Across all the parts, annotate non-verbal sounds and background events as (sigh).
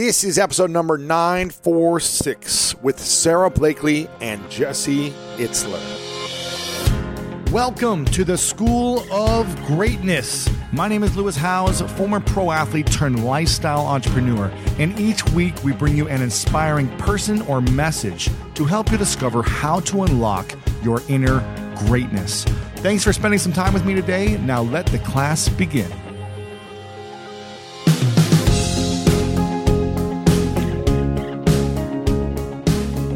This is episode number 946 with Sara Blakely and Jesse Itzler. Welcome to the School of Greatness. My name is Lewis Howes, former pro athlete turned lifestyle entrepreneur, and each week we bring you an inspiring person or message to help you discover how to unlock your inner greatness. Thanks for spending some time with me today. Now let the class begin.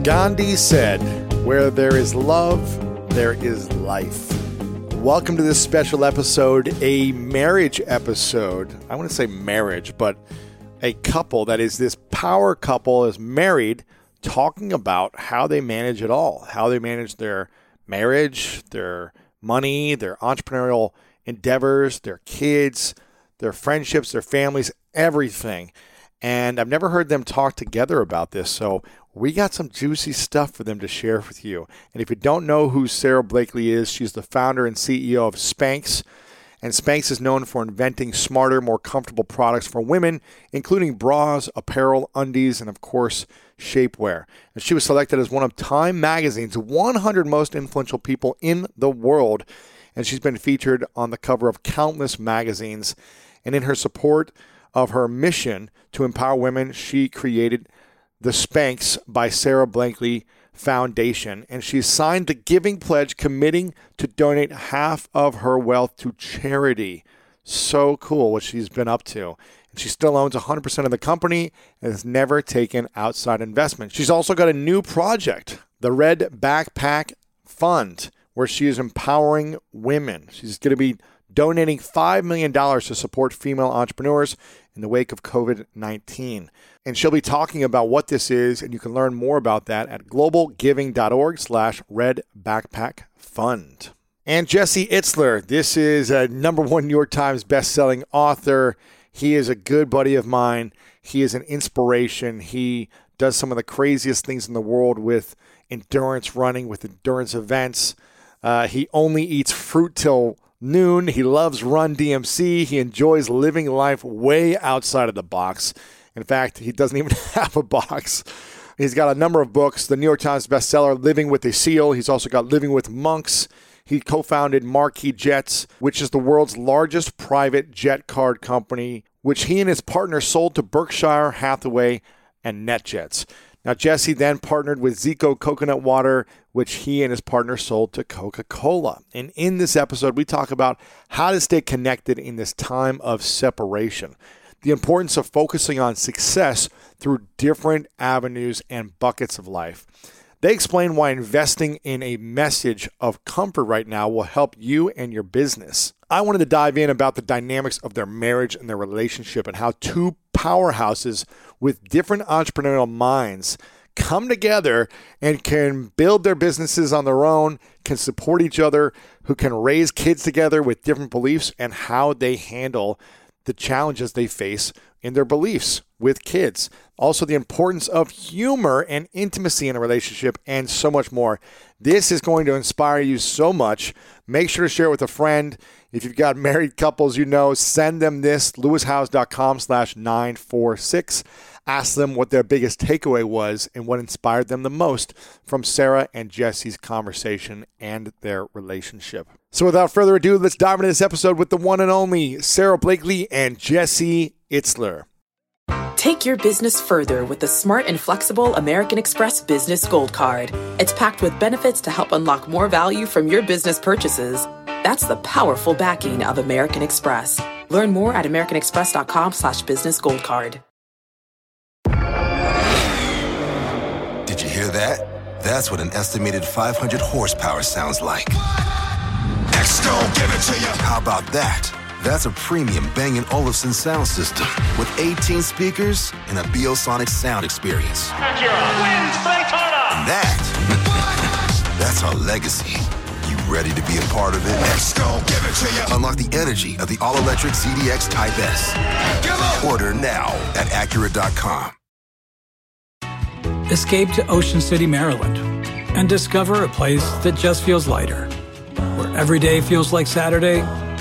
Gandhi said, Where there is love, there is life. Welcome to this special episode, a marriage episode. I want to say marriage, but a couple that is this power couple is married talking about how they manage it all, how they manage their marriage, their money, their entrepreneurial endeavors, their kids, their friendships, their families, everything. And I've never heard them talk together about this. So we got some juicy stuff for them to share with you. And if you don't know who Sara Blakely is, she's the founder and CEO of Spanx. And Spanx is known for inventing smarter, more comfortable products for women, including bras, apparel, undies, and of course, shapewear. And she was selected as one of Time Magazine's 100 most influential people in the world. And she's been featured on the cover of countless magazines. And in her support of her mission to empower women, she created the Spanx by Sara Blakely Foundation, and she's signed the Giving Pledge committing to donate half of her wealth to charity. So cool what she's been up to. And she still owns 100% of the company and has never taken outside investment. She's also got a new project, the Red Backpack Fund, where she is empowering women. She's going to be donating $5 million to support female entrepreneurs in the wake of COVID 19. And she'll be talking about what this is, and you can learn more about that at globalgiving.org slash red backpack fund. And Jesse Itzler, this is a number one New York Times best-selling author. He is a good buddy of mine. He is an inspiration. He does some of the craziest things in the world with endurance running, with endurance events. Uh, he only eats fruit till noon. He loves Run DMC. He enjoys living life way outside of the box. In fact, he doesn't even (laughs) have a box. He's got a number of books. The New York Times bestseller, Living with a SEAL. He's also got Living with Monks. He co founded Marquis Jets, which is the world's largest private jet card company, which he and his partner sold to Berkshire Hathaway and NetJets. Now, Jesse then partnered with Zico Coconut Water, which he and his partner sold to Coca Cola. And in this episode, we talk about how to stay connected in this time of separation, the importance of focusing on success through different avenues and buckets of life. They explain why investing in a message of comfort right now will help you and your business. I wanted to dive in about the dynamics of their marriage and their relationship and how two powerhouses with different entrepreneurial minds come together and can build their businesses on their own, can support each other, who can raise kids together with different beliefs, and how they handle the challenges they face in their beliefs with kids. Also, the importance of humor and intimacy in a relationship, and so much more. This is going to inspire you so much. Make sure to share it with a friend. If you've got (laughs) married couples you know, send them this, lewishowes.com slash 946. Ask them what their biggest takeaway was and what inspired them the most from Sara and Jesse's conversation and their relationship. So without further ado, let's dive into this episode with the one and only Sara Blakely and Jesse Itzler. Take your business further with the smart and flexible American Express Business Gold Card. It's packed with benefits to help unlock more value from your business purchases. That's the powerful backing of American Express. Learn more at americanexpress.com slash business gold card. Did you hear that? That's what an estimated 500 horsepower sounds like. X give it to you. How about that? That's a premium Bang & Olufsen sound system with 18 speakers and a Biosonic sound experience. wins Daytona. And that, (laughs) that's our legacy. You ready to be a part of it? Let's go, give it to you. Unlock the energy of the all-electric ZDX Type S. Order now at Acura.com. Escape to Ocean City, Maryland, and discover a place that just feels lighter, where every day feels like Saturday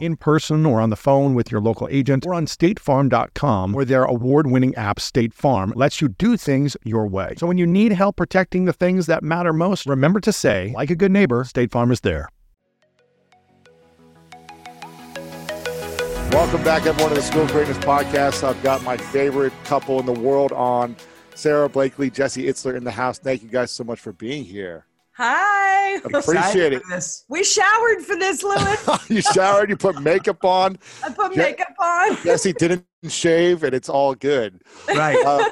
in person or on the phone with your local agent or on statefarm.com, where their award winning app, State Farm, lets you do things your way. So when you need help protecting the things that matter most, remember to say, like a good neighbor, State Farm is there. Welcome back, everyone, to the School Greatness podcast. I've got my favorite couple in the world on Sara Blakely, Jesse Itzler in the house. Thank you guys so much for being here. Hi. Appreciate it. We showered for this, Lewis. (laughs) you showered, you put makeup on. I put Je- makeup on. Jesse didn't shave, and it's all good. Right. Uh,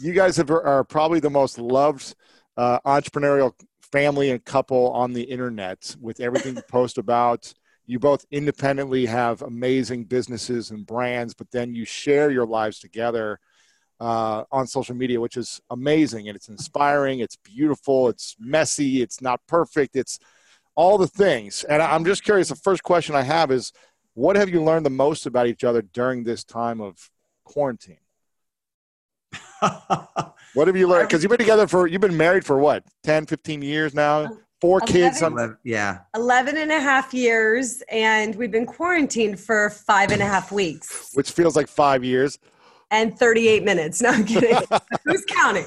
you guys have, are probably the most loved uh, entrepreneurial family and couple on the internet with everything you post about. You both independently have amazing businesses and brands, but then you share your lives together uh, on social media, which is amazing and it's inspiring. It's beautiful. It's messy. It's not perfect. It's all the things. And I- I'm just curious. The first question I have is, what have you learned the most about each other during this time of quarantine? (laughs) What have you learned? Because you've been together for, you've been married for what, 10, 15 years now? Four kids. Eleven. On, yeah. 11 and a half years, and we've been quarantined for five and a half weeks which feels like five years. And 38 minutes. No, I'm kidding. (laughs) Who's counting?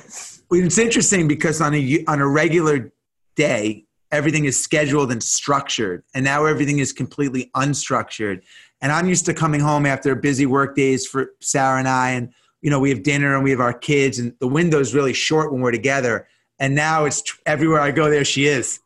Well, It's interesting because on a on a regular day, everything is scheduled and structured, and now everything is completely unstructured. And I'm used to coming home after busy work days for Sara and I, and you know we have dinner and we have our kids, and the window's really short when we're together. And now it's tr- everywhere I go, there she is,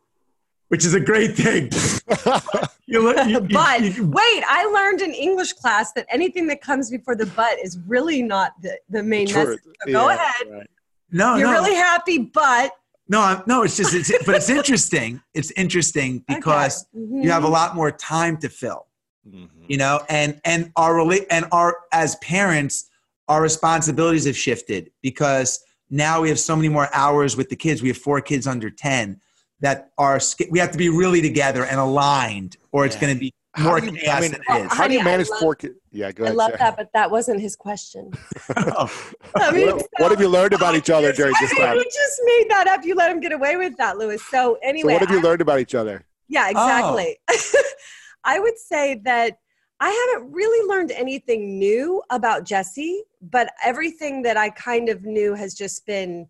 which is a great thing. (laughs) You look- you- (laughs) you- But you- wait, I learned in English class that anything that comes before the but is really not the, the main True. message. So go Yeah, ahead. right. no, You're no. really happy, but No, I'm, no, it's just, it's, but it's interesting. It's interesting (laughs) because Okay. Mhm. you have a lot more time to fill, Mhm. you know, and and our rela- and our as parents, our responsibilities have shifted because now we have so many more hours with the kids. We have four kids under ten that are we have to be really together and aligned, or it's Yeah. going to be How more do you- I chaos mean, than Well, it is. How do you manage love- four kids? Yeah, go ahead. I love Sara. that, but that wasn't his question. (laughs) Oh, (laughs) I mean, What, what have you learned about each other during I this mean, time? you just made that up. You let him get away with that, Lewis. So So anyway, what have you I- learned about each other? Yeah, oh. exactly. (laughs) I would say that I haven't really learned anything new about Jesse, but everything that I kind of knew has just been,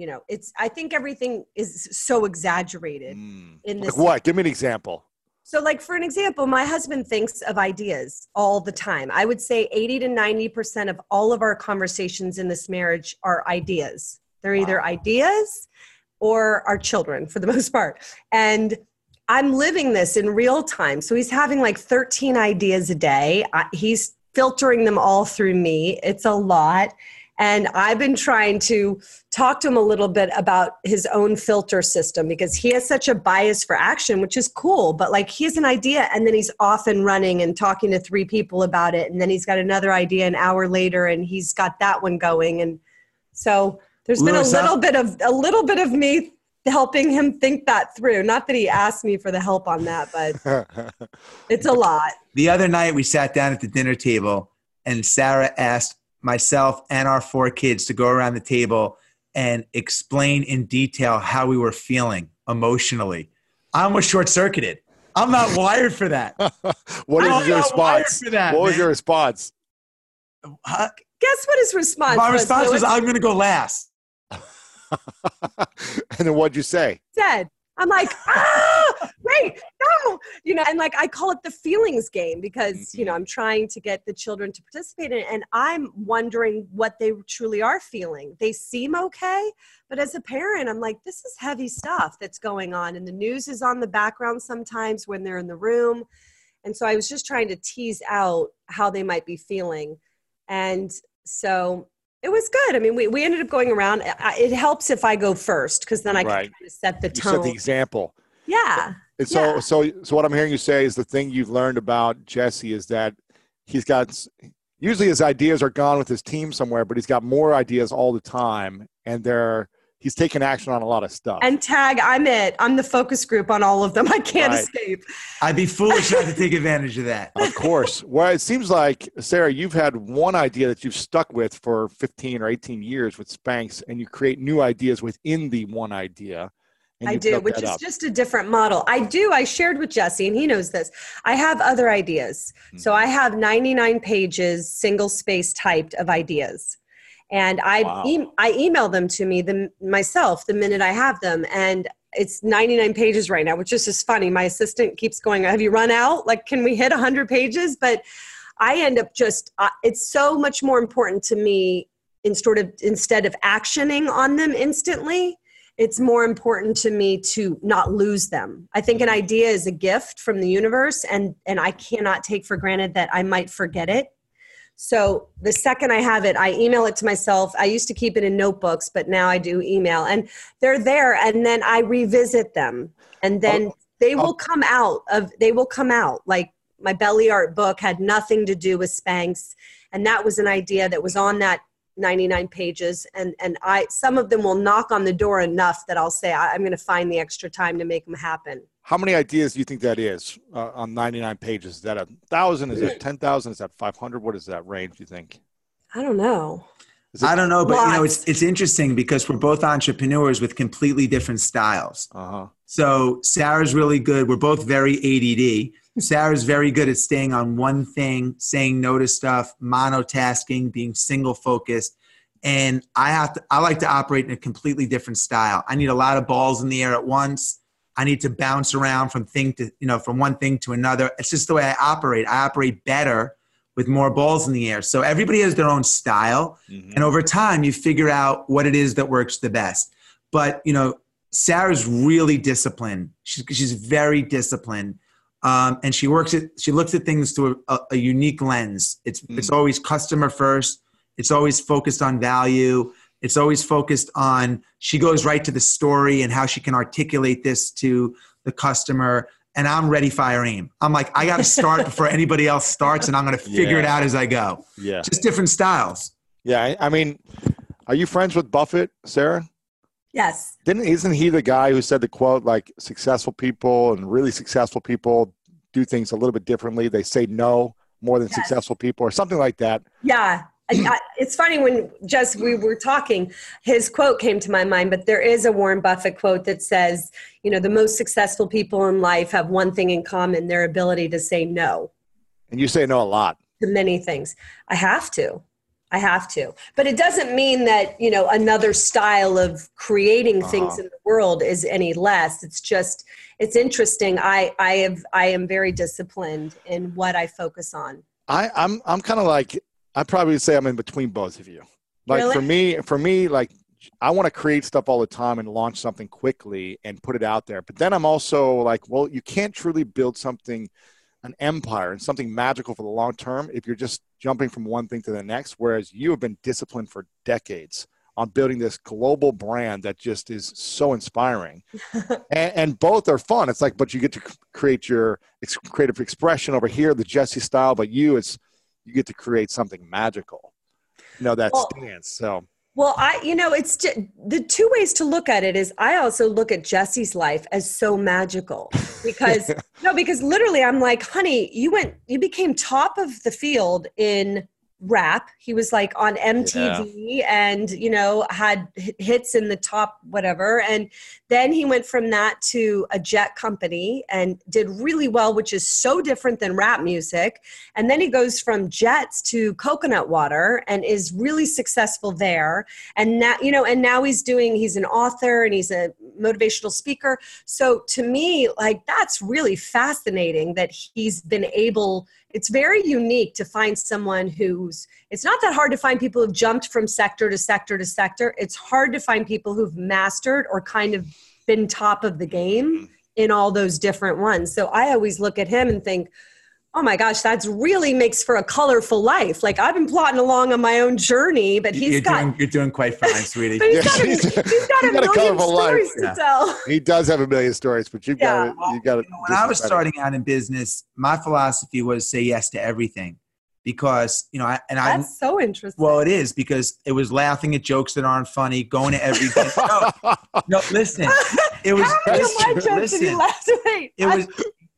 you know, it's. I think everything is so exaggerated Mm. in Like this. what? Give me an example. So, like for an example, my husband thinks of ideas all the time. I would say 80 to 90% of all of our conversations in this marriage are ideas. They're either ideas or our children for the (laughs) most part. And I'm living this in real time. So he's having like 13 ideas a day. I, he's filtering them all through me. It's a lot. And I've been trying to talk to him a little bit about his own filter system because he has such a bias for action, which is cool. But like he has an idea and then he's off and running and talking to three people about it. And then he's got another idea an hour later and he's got that one going. And so there's been a little bit of a little bit of me helping him think that through. Not that he asked me for the help on that, but (laughs) it's a lot. The other night we sat down at the dinner table and Sara asked myself and our four kids to go around the table and explain in detail how we were feeling emotionally. I almost short circuited. I'm not (laughs) wired for that. (laughs) what is your not response? for that, what was man. your response? Huh? Guess what his response My was? response was, Lewis? I'm going to go last. (laughs) and then what'd you say? said. I'm like, ah, wait, no, you know, and like I call it the feelings game because you know mm-hmm. I'm trying to get the children to participate in it, and I'm wondering what they truly are feeling. They seem okay, but as a parent, I'm like, this is heavy stuff that's going on, and the news is on the background sometimes when they're in the room, and so I was just trying to tease out how they might be feeling, and so it was good. I mean, we, we ended up going around. It helps if I go first because then I can kind of set the You set the example. Yeah. And so, Yeah. so, so what I'm hearing you say is the thing you've learned about Jesse is that he's got usually his ideas are gone with his team somewhere, but he's got more ideas all the time, and they're he's taking action on a lot of stuff. And tag, I'm it. I'm the focus group on all of them. I can't Right. escape. I'd be foolish not to take advantage of that. of course, well, it seems like Sara, you've had one idea that you've stuck with for 15 or 18 years with Spanx, and you create new ideas within the one idea. I do, which is up. just a different model. I do. I shared with Jesse, and he knows this. I have other ideas. So Mm-hmm. I have 99 pages, single space typed of ideas. And I, Wow. e- I email them to me the, myself the minute I have them. And it's 99 pages right now, which is just funny. My assistant keeps going, Have you run out? Like, can we hit 100 pages? But I end up just, uh, it's so much more important to me in sort of instead of actioning on them instantly it's more important to me to not lose them. I think an idea is a gift from the universe and and i cannot take for granted that i might forget it. So the second i have it i email it to myself. I used to keep it in notebooks but now i do email and they're there and then i revisit them. And then oh. they will oh. come out of they will come out. Like my belly art book had nothing to do with spanx and that was an idea that was on that 99 pages and and i some of them will knock on the door enough that i'll say I, i'm going to find the extra time to make them happen How many ideas do you think that is uh, on 99 pages? Is that a thousand? Is that 10,000? Is that 500? What is that range, do you think? i don't know it, I don't know, but you know, it's it's interesting because we're both entrepreneurs with completely different styles. uh-huh. So Sara's really good. We're both very ADD. Sara's very good at staying on one thing, saying no to stuff, monotasking, being single focused. And I have to I like to operate in a completely different style. I need a lot of balls in the air at once. I need to bounce around from thing to, you know, from one thing to another. It's just the way I operate. I operate better with more balls in the air. So everybody has their own style. Mhm. And over time, you figure out what it is that works the best. But, you know, Sara's really disciplined. She's, she's very disciplined. Um, and she works at, she looks at things through a, a unique lens. It's, Mm. it's always customer first. It's always focused on value. It's always focused on, she goes right to the story and how she can articulate this to the customer. And I'm ready, fire, aim. I'm like, I got to start before (laughs) anybody else starts, and I'm going to figure it out as I go. Yeah. Just different styles. Yeah. I, I mean, are you friends with Buffett, Sara? Yes Didn't isn't he the guy who said the quote like successful people and really successful people do things a little bit differently? They say no more than Yes. successful people or something like that. yeah it's funny when just we were talking his quote came to my mind but there is a warren buffett quote that says you know the most successful people in life have one thing in common their ability to say no And you say no a lot. To many things. I have to. I have to. But it doesn't mean that, you know, another style of creating Uh-huh. things in the world is any less. It's just it's interesting. I I have I am very disciplined in what I focus on. I, I'm I'm kind of like I probably say I'm in between both of you. Like Really? for me, for me, like I want to create stuff all the time and launch something quickly and put it out there. But then I'm also like, well, you can't truly build something, an empire and something magical for the long term if you're just jumping from one thing to the next. Whereas you have been disciplined for decades on building this global brand that just is so inspiring. (laughs) and, and both are fun. It's like, but you get to create your ex- creative expression over here, the Jesse style, but you, it's, you get to create something magical, you know, that Well- stands. So Well, I, you know, it's ju- the two ways to look at it is I also look at Jesse's life as so magical (laughs) because, no, because literally I'm like, honey, you went, you became top of the field in rap. He was like on MTV and, you know, had hits in the top whatever. And then he went from that to a jet company and did really well, which is so different than rap music. And then he goes from jets to coconut water and is really successful there. And now, you know, and now he's doing, he's an author and he's a motivational speaker. So to me, like, that's really fascinating that he's been able, it's very unique to find someone who's, it's not that hard to find people who've jumped from sector to sector to sector. It's hard to find people who've mastered or kind of been top of the game mm-hmm. in all those different ones. So I always look at him and think, oh my gosh, that's really makes for a colorful life. Like I've been plotting along on my own journey, but he's you're, got, doing, you're doing quite fine, sweetie. (laughs) but he's Yeah, got, a, he's- he's got a he's got a million colorful life. to Yeah. tell. he does have a million stories, but you've Yeah. got to, you got to. You know, when I was starting out in business, my philosophy was say yes to everything because, you know, I, and I, That's so interesting. well, it is because it was laughing at jokes that aren't funny, going to everything. (laughs) no, no, listen, it was, (laughs) How many of my jokes did you laugh at? it was,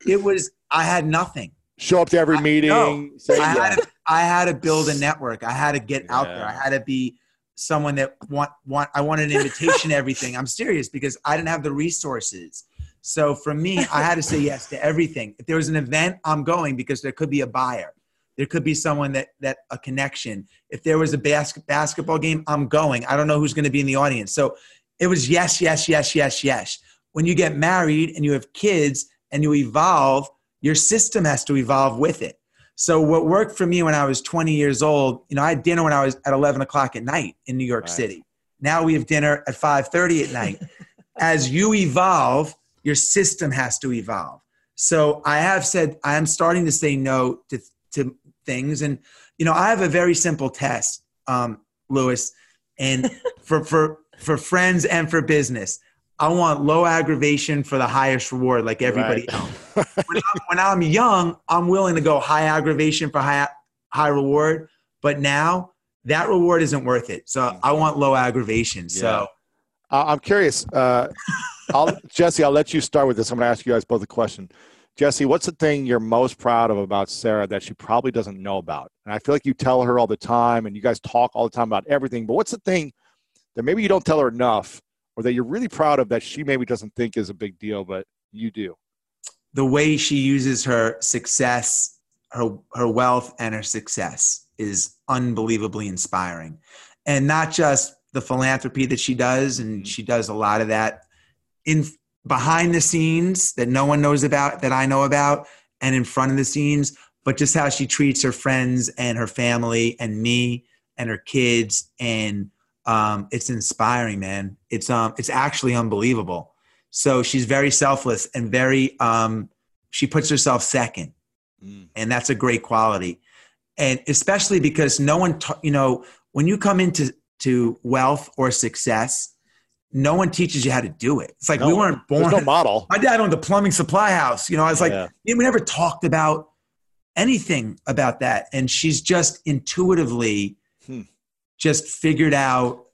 it was, I had nothing. Show up to every I- meeting. no, say I yeah. had, to, I had to build a network. I had to get out there. I had to be someone that want want. I wanted an invitation to everything. I'm serious because I didn't have the resources. So for me, I had to say yes to everything. If there was an event, I'm going because there could be a buyer. There could be someone that that a connection. If there was a bas- basketball game, I'm going. I don't know who's going to be in the audience. So it was yes, yes, yes, yes, yes. When you get married and you have kids and you evolve, your system has to evolve with it. So what worked for me when I was 20 years old, you know, I had dinner when I was at 11 o'clock at night in New York Right. City. Now we have dinner at 5:30 at night. (laughs) As you evolve, your system has to evolve. So I have said I am starting to say no to to things, and you know, I have a very simple test, um, Lewis, and (laughs) for for for friends and for business. I want low aggravation for the highest reward, like everybody Right. else (laughs) when, I'm, when I'm young, I'm willing to go high aggravation for high high reward. But now that reward isn't worth it. So I want low aggravation. So Uh, I'm curious, uh, I'll, (laughs) Jesse. I'll let you start with this. I'm going to ask you guys both a question. Jesse, what's the thing you're most proud of about Sara that she probably doesn't know about? And I feel like you tell her all the time, and you guys talk all the time about everything. But what's the thing that maybe you don't tell her enough, or that you're really proud of that she maybe doesn't think is a big deal, but you do? the way she uses her success, her her wealth, and her success is unbelievably inspiring, and not just the philanthropy that she does, and mm-hmm. she does a lot of that in behind the scenes that no one knows about that I know about, and in front of the scenes, but just how she treats her friends and her family and me and her kids, and um, it's inspiring, man. It's um, it's actually unbelievable. So she's very selfless and very um, she puts herself second, Mm. and that's a great quality. And especially because no one, ta- you know, when you come into to wealth or success, no one teaches you how to do it. It's like we weren't born. There's no model. My dad owned the plumbing supply house. You know, I was like, Yeah. we never talked about anything about that. And she's just intuitively Hmm. Just figured out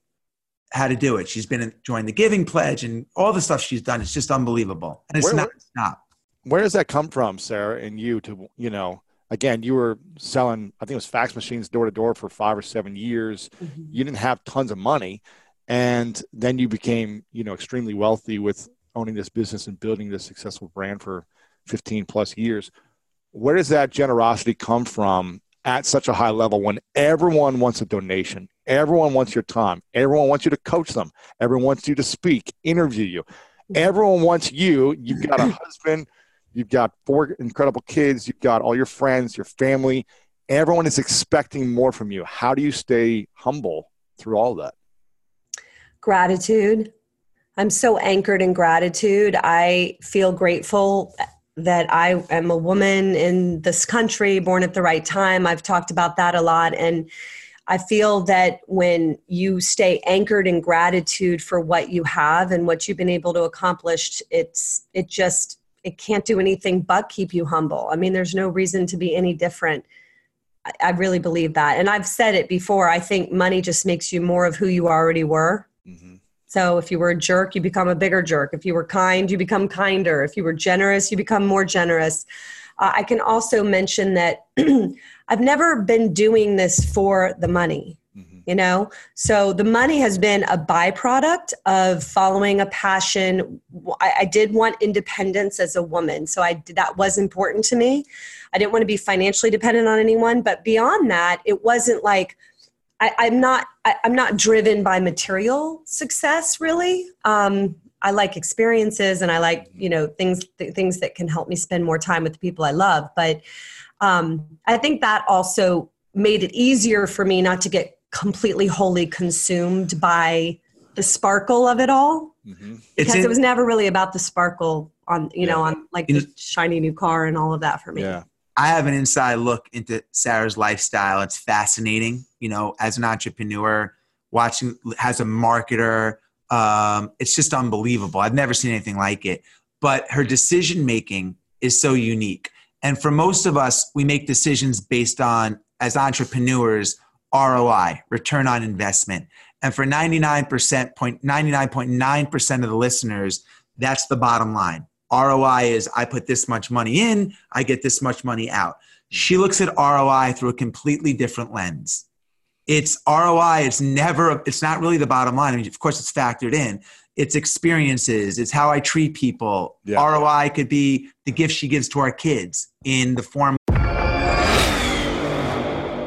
how to do it. She's been in, joined the Giving Pledge and all the stuff she's done. It's just unbelievable. And it's Where- not stop. Where does that come from, Sara, and you to, you know, again, you were selling, I think it was fax machines door to door for five or seven years. Mhm. You didn't have tons of money. And then you became, you know, extremely wealthy with owning this business and building this successful brand for 15 plus years. where does that generosity come from at such a high level when everyone wants a donation? Everyone wants your time. Everyone wants you to coach them. Everyone wants you to speak, interview you. Everyone wants you. You've got a (clears throat) husband, you've got four incredible kids, you've got all your friends, your family. Everyone is expecting more from you. How do you stay humble through all that? Gratitude. I'm so anchored in gratitude. I feel grateful that I am a woman in this country, born at the right time. I've talked about that a lot. And I feel that when you stay anchored in gratitude for what you have and what you've been able to accomplish, it's it just it can't do anything but keep you humble. I mean, there's no reason to be any different. I, I really believe that. And I've said it before. I think money just makes you more of who you already were. Mm-hmm. So if you were a jerk, you become a bigger jerk. If you were kind, you become kinder. If you were generous, you become more generous. Uh, I can also mention that (clears throat) I've never been doing this for the money. Mm-hmm. You know, so the money has been a byproduct of following a passion. I, I did want independence as a woman, so I that was important to me. I didn't want to be financially dependent on anyone, but beyond that, it wasn't like I, am not I, am not driven by material success really. Um, I like experiences and I like you know things th- things that can help me spend more time with the people I love. But um, I think that also made it easier for me not to get completely wholly consumed by the sparkle of it all mm-hmm. because in, it was never really about the sparkle on you yeah. know on like the shiny new car and all of that for me. Yeah. I have an inside look into Sara's lifestyle. It's fascinating, you know, as an entrepreneur, watching as a marketer. Um, it's just unbelievable. I've never seen anything like it. But her decision making is so unique. And for most of us, we make decisions based on, as entrepreneurs, ROI, return on investment. And for 99%, 99.9% of the listeners, that's the bottom line. ROI is I put this much money in, I get this much money out. She looks at ROI through a completely different lens. It's ROI, it's never, it's not really the bottom line. I mean, of course, it's factored in. It's experiences, it's how I treat people. Yeah. ROI could be the gift she gives to our kids in the form.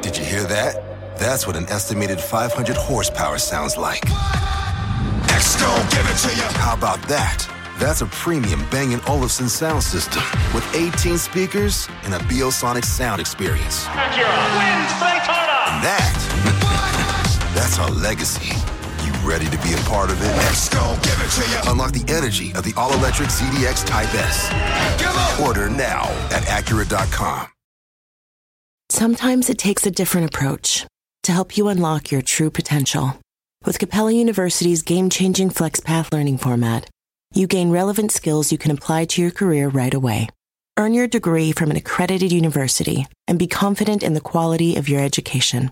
Did you hear that? That's what an estimated 500 horsepower sounds like. Exco, give it to you. How about that? That's a premium Bang & Olufsen sound system with 18 speakers and a Biosonic sound experience. Acura wins Daytona! And that, that's our legacy. You ready to be a part of it? Let's go, give it to you. Unlock the energy of the all-electric ZDX Type S. Order now at Acura.com. Sometimes it takes a different approach to help you unlock your true potential. With Capella University's game-changing FlexPath learning format, you gain relevant skills you can apply to your career right away. Earn your degree from an accredited university and be confident in the quality of your education.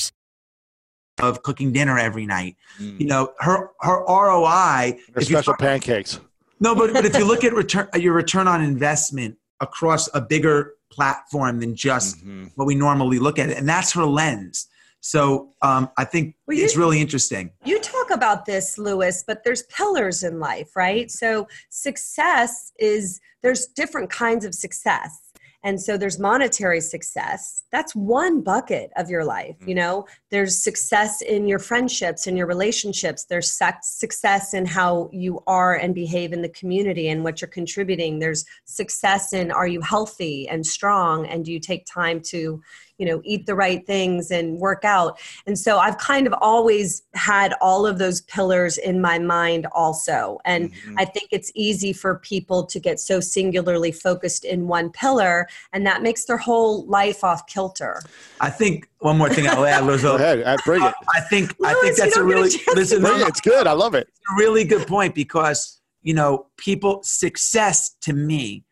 of cooking dinner every night. Mm. You know, her her ROI. Her special pancakes. No, but but if you look at return your return on investment across a bigger platform than just mm-hmm. what we normally look at, and that's her lens. So um, I think well, you, it's really interesting. You talk about this, Lewis, but there's pillars in life, right? So success is there's different kinds of success and so there's monetary success. That's one bucket of your life you mm-hmm. know? There's success in your friendships and your relationships. There's success in how you are and behave in the community and what you're contributing. There's success in are you healthy and strong? And do you take time to you know eat the right things and work out and so i've kind of always had all of those pillars in my mind also and mm-hmm. i think it's easy for people to get so singularly focused in one pillar and that makes their whole life off kilter i think one more thing i'll add Lizzo. (laughs) Go ahead, bring it. i think i think that's a really listen bring it. it's good i love it it's a really good point because you know people success to me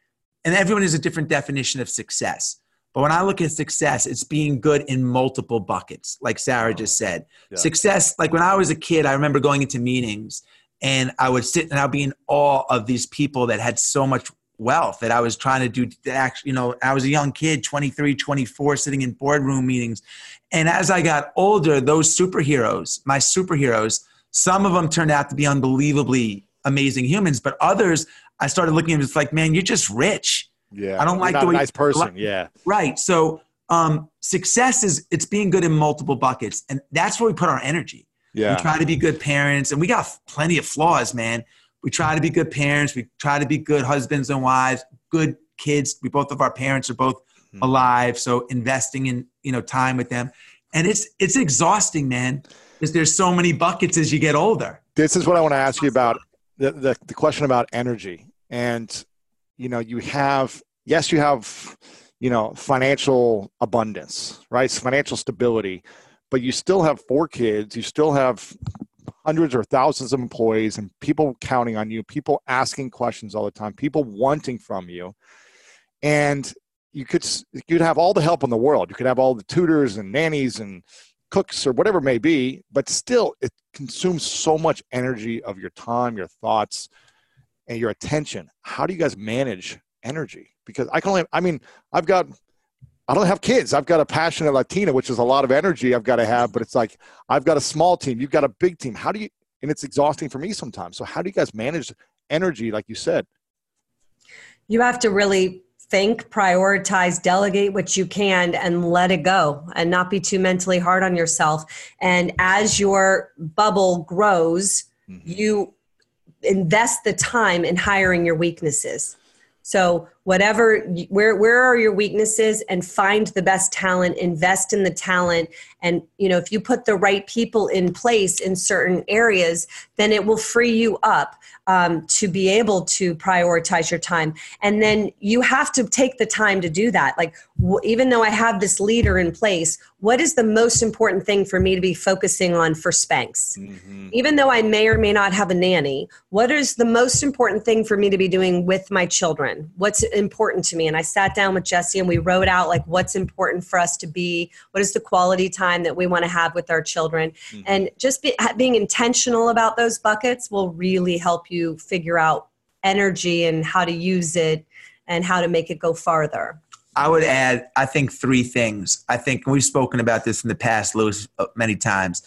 and everyone has a different definition of success but when I look at success, it's being good in multiple buckets, like Sara just said. Yeah. Success, like when I was a kid, I remember going into meetings and I would sit and I'd be in awe of these people that had so much wealth that I was trying to do. That actually, you know, I was a young kid, 23, 24, sitting in boardroom meetings. And as I got older, those superheroes, my superheroes, some of them turned out to be unbelievably amazing humans, but others, I started looking at them, it's like, man, you're just rich yeah, I don't like the way nice person. Yeah, right. So um, success is it's being good in multiple buckets, and that's where we put our energy. Yeah, we try to be good parents, and we got plenty of flaws, man. We try to be good parents. We try to be good husbands and wives, good kids. We both of our parents are both mm-hmm. alive, so investing in you know time with them, and it's it's exhausting, man. Because there's so many buckets as you get older. This is what I want to ask you about the, the, the question about energy and you know you have yes you have you know financial abundance right? Financial stability but you still have four kids you still have hundreds or thousands of employees and people counting on you people asking questions all the time people wanting from you. And you could you could have all the help in the world. You could have all the tutors and nannies and cooks or whatever it may be but still it consumes so much energy of your time your thoughts and your attention. How do you guys manage energy? Because I can only, I mean, I've got, I don't have kids. I've got a passionate Latina, which is a lot of energy I've got to have, but it's like, I've got a small team. You've got a big team. How do you, and it's exhausting for me sometimes. So how do you guys manage energy, like you said? You have to really think, prioritize, delegate what you can, and let it go and not be too mentally hard on yourself. And as your bubble grows, mm-hmm. you invest the time in hiring your weaknesses. So whatever where where are your weaknesses and find the best talent, invest in the talent and you know if you put the right people in place in certain areas, then it will free you up um, to be able to prioritize your time. And then you have to take the time to do that. Like even though I have this leader in place, what is the most important thing for me to be focusing on for Spanx? Mm-hmm. Even though I may or may not have a nanny, what is the most important thing for me to be doing with my children? What's important to me? And I sat down with Jesse and we wrote out like what's important for us to be, what is the quality time that we want to have with our children. Mm-hmm. And just be, being intentional about those buckets will really help you figure out energy and how to use it and how to make it go farther. I would add, I think, three things. I think we've spoken about this in the past, Lewis, uh, many times.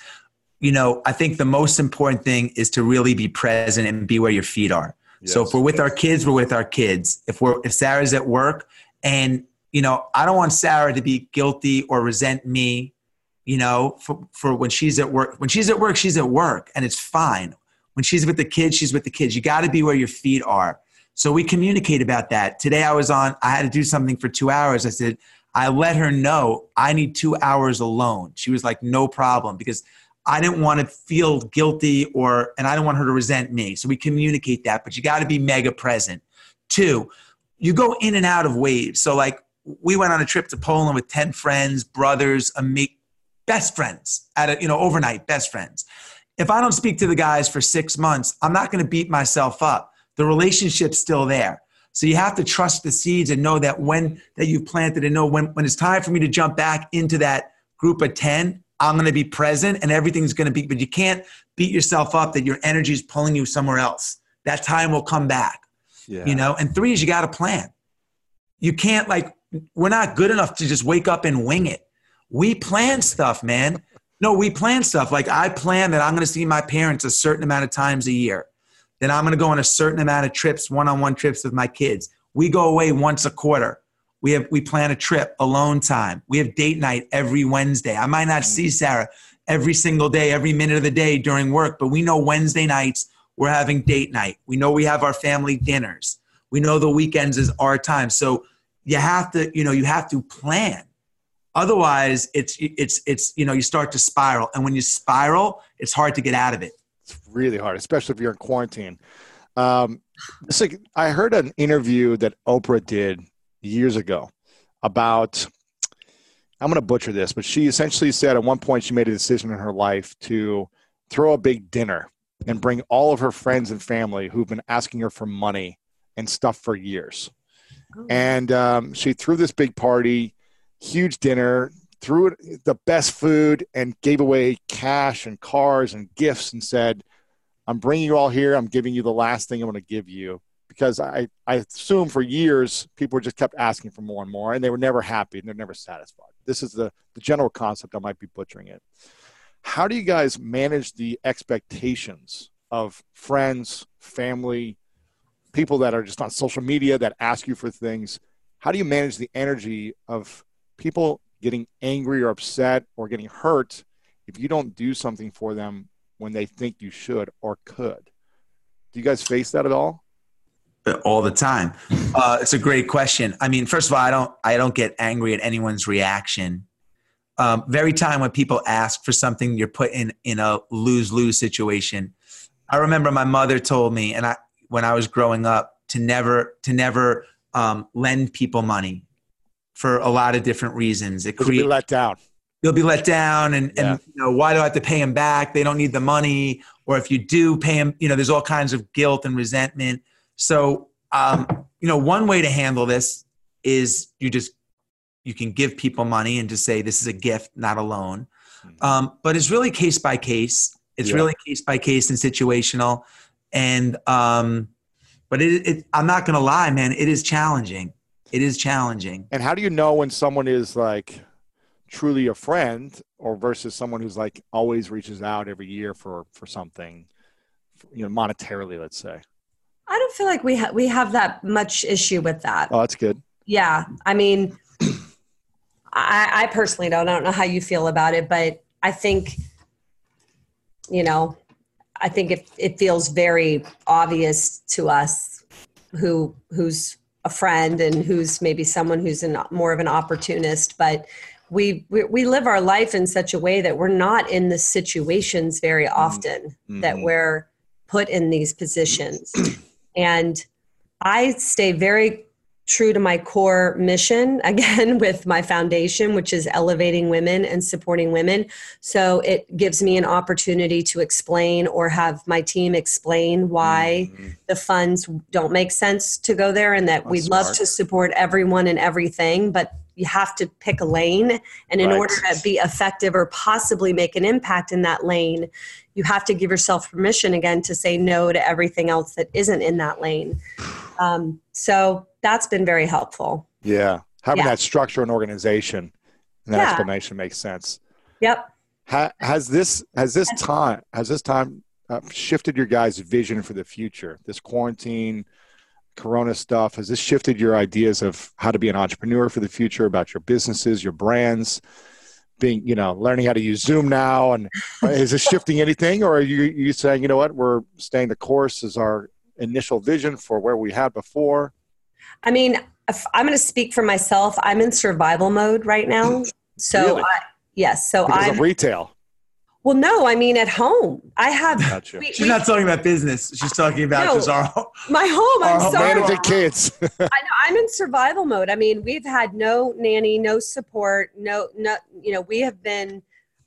You know, I think the most important thing is to really be present and be where your feet are. Yes. So if we're with our kids, we're with our kids. If we're if Sara's at work and you know, I don't want Sara to be guilty or resent me, you know, for, for when she's at work. When she's at work, she's at work and it's fine. When she's with the kids, she's with the kids. You got to be where your feet are. So we communicate about that. Today I was on, I had to do something for two hours. I said, I let her know I need two hours alone. She was like, no problem, because I didn't want to feel guilty or, and I don't want her to resent me. So we communicate that, but you got to be mega present. Two, you go in and out of waves. So like we went on a trip to Poland with 10 friends, brothers, a amic, best friends at a, you know, overnight best friends. If I don't speak to the guys for six months, I'm not going to beat myself up the relationship's still there. So you have to trust the seeds and know that when that you've planted and know when, when it's time for me to jump back into that group of 10, I'm going to be present and everything's going to be, but you can't beat yourself up that your energy is pulling you somewhere else. That time will come back, yeah. you know? And three is you got to plan. You can't like, we're not good enough to just wake up and wing it. We plan stuff, man. No, we plan stuff. Like I plan that I'm going to see my parents a certain amount of times a year then I'm going to go on a certain amount of trips, one-on-one trips with my kids. We go away once a quarter. We have we plan a trip, alone time. We have date night every Wednesday. I might not see Sara every single day, every minute of the day during work, but we know Wednesday nights we're having date night. We know we have our family dinners. We know the weekends is our time. So you have to, you know, you have to plan. Otherwise, it's it's it's you know you start to spiral, and when you spiral, it's hard to get out of it. It's really hard, especially if you're in quarantine. Um, like, I heard an interview that Oprah did years ago about. I'm going to butcher this, but she essentially said at one point she made a decision in her life to throw a big dinner and bring all of her friends and family who've been asking her for money and stuff for years. Oh. And um, she threw this big party, huge dinner, threw it, the best food, and gave away cash and cars and gifts and said, I'm bringing you all here. I'm giving you the last thing I'm going to give you because I, I assume for years people just kept asking for more and more and they were never happy and they're never satisfied. This is the, the general concept. I might be butchering it. How do you guys manage the expectations of friends, family, people that are just on social media that ask you for things? How do you manage the energy of people getting angry or upset or getting hurt if you don't do something for them when they think you should or could? Do you guys face that at all? all the time. Uh, it's a great question. I mean, first of all, I don't I don't get angry at anyone's reaction. Um, very time when people ask for something, you're put in in a lose lose situation. I remember my mother told me, and I when I was growing up, to never to never um, lend people money for a lot of different reasons. It creates let down. You'll be let down, and yeah. and you know why do I have to pay them back? They don't need the money, or if you do pay them, you know, there's all kinds of guilt and resentment so, um, you know, one way to handle this is you just you can give people money and just say this is a gift, not a loan. Mm-hmm. Um, but it's really case by case. It's yeah. really case by case and situational. And um, but it, it I'm not going to lie, man. It is challenging. It is challenging. And how do you know when someone is like truly a friend or versus someone who's like always reaches out every year for for something, you know, monetarily, let's say? I don't feel like we ha- we have that much issue with that. Oh, that's good. Yeah, I mean, I, I personally don't. I don't know how you feel about it, but I think, you know, I think it it feels very obvious to us who who's a friend and who's maybe someone who's an, more of an opportunist, but. We, we, we live our life in such a way that we're not in the situations very mm-hmm. often mm-hmm. that we're put in these positions and I stay very true to my core mission (laughs) again with my foundation which is elevating women and supporting women so it gives me an opportunity to explain or have my team explain why mm-hmm. the funds don't make sense to go there and that we'd love to support everyone and everything but you have to pick a lane. And in right. order to be effective or possibly make an impact in that lane you have to give yourself permission again to say no to everything else that isn't in that lane. Um, so that's been very helpful. Yeah. Having yeah. that structure and organization and that yeah. explanation makes sense. Yep. Ha- has this has this time has this time uh, shifted your guys vision for the future? This quarantine corona stuff? Has this shifted your ideas of how to be an entrepreneur for the future about your businesses your brands being you know learning how to use zoom now? And uh, is this shifting anything or are you, you saying you know what? We're staying the course is our initial vision for where we had before i mean i'm going to speak for myself i'm in survival mode right now. So really? I, yes. So i'm retail well, no, I mean at home. I have. Gotcha. We, She's we, not talking about business. She's talking about no, just our my home. I'm sorry. Managing kids. (laughs) (laughs) I know. I'm in survival mode. I mean, we've had no nanny, no support, no, no. You know, we have been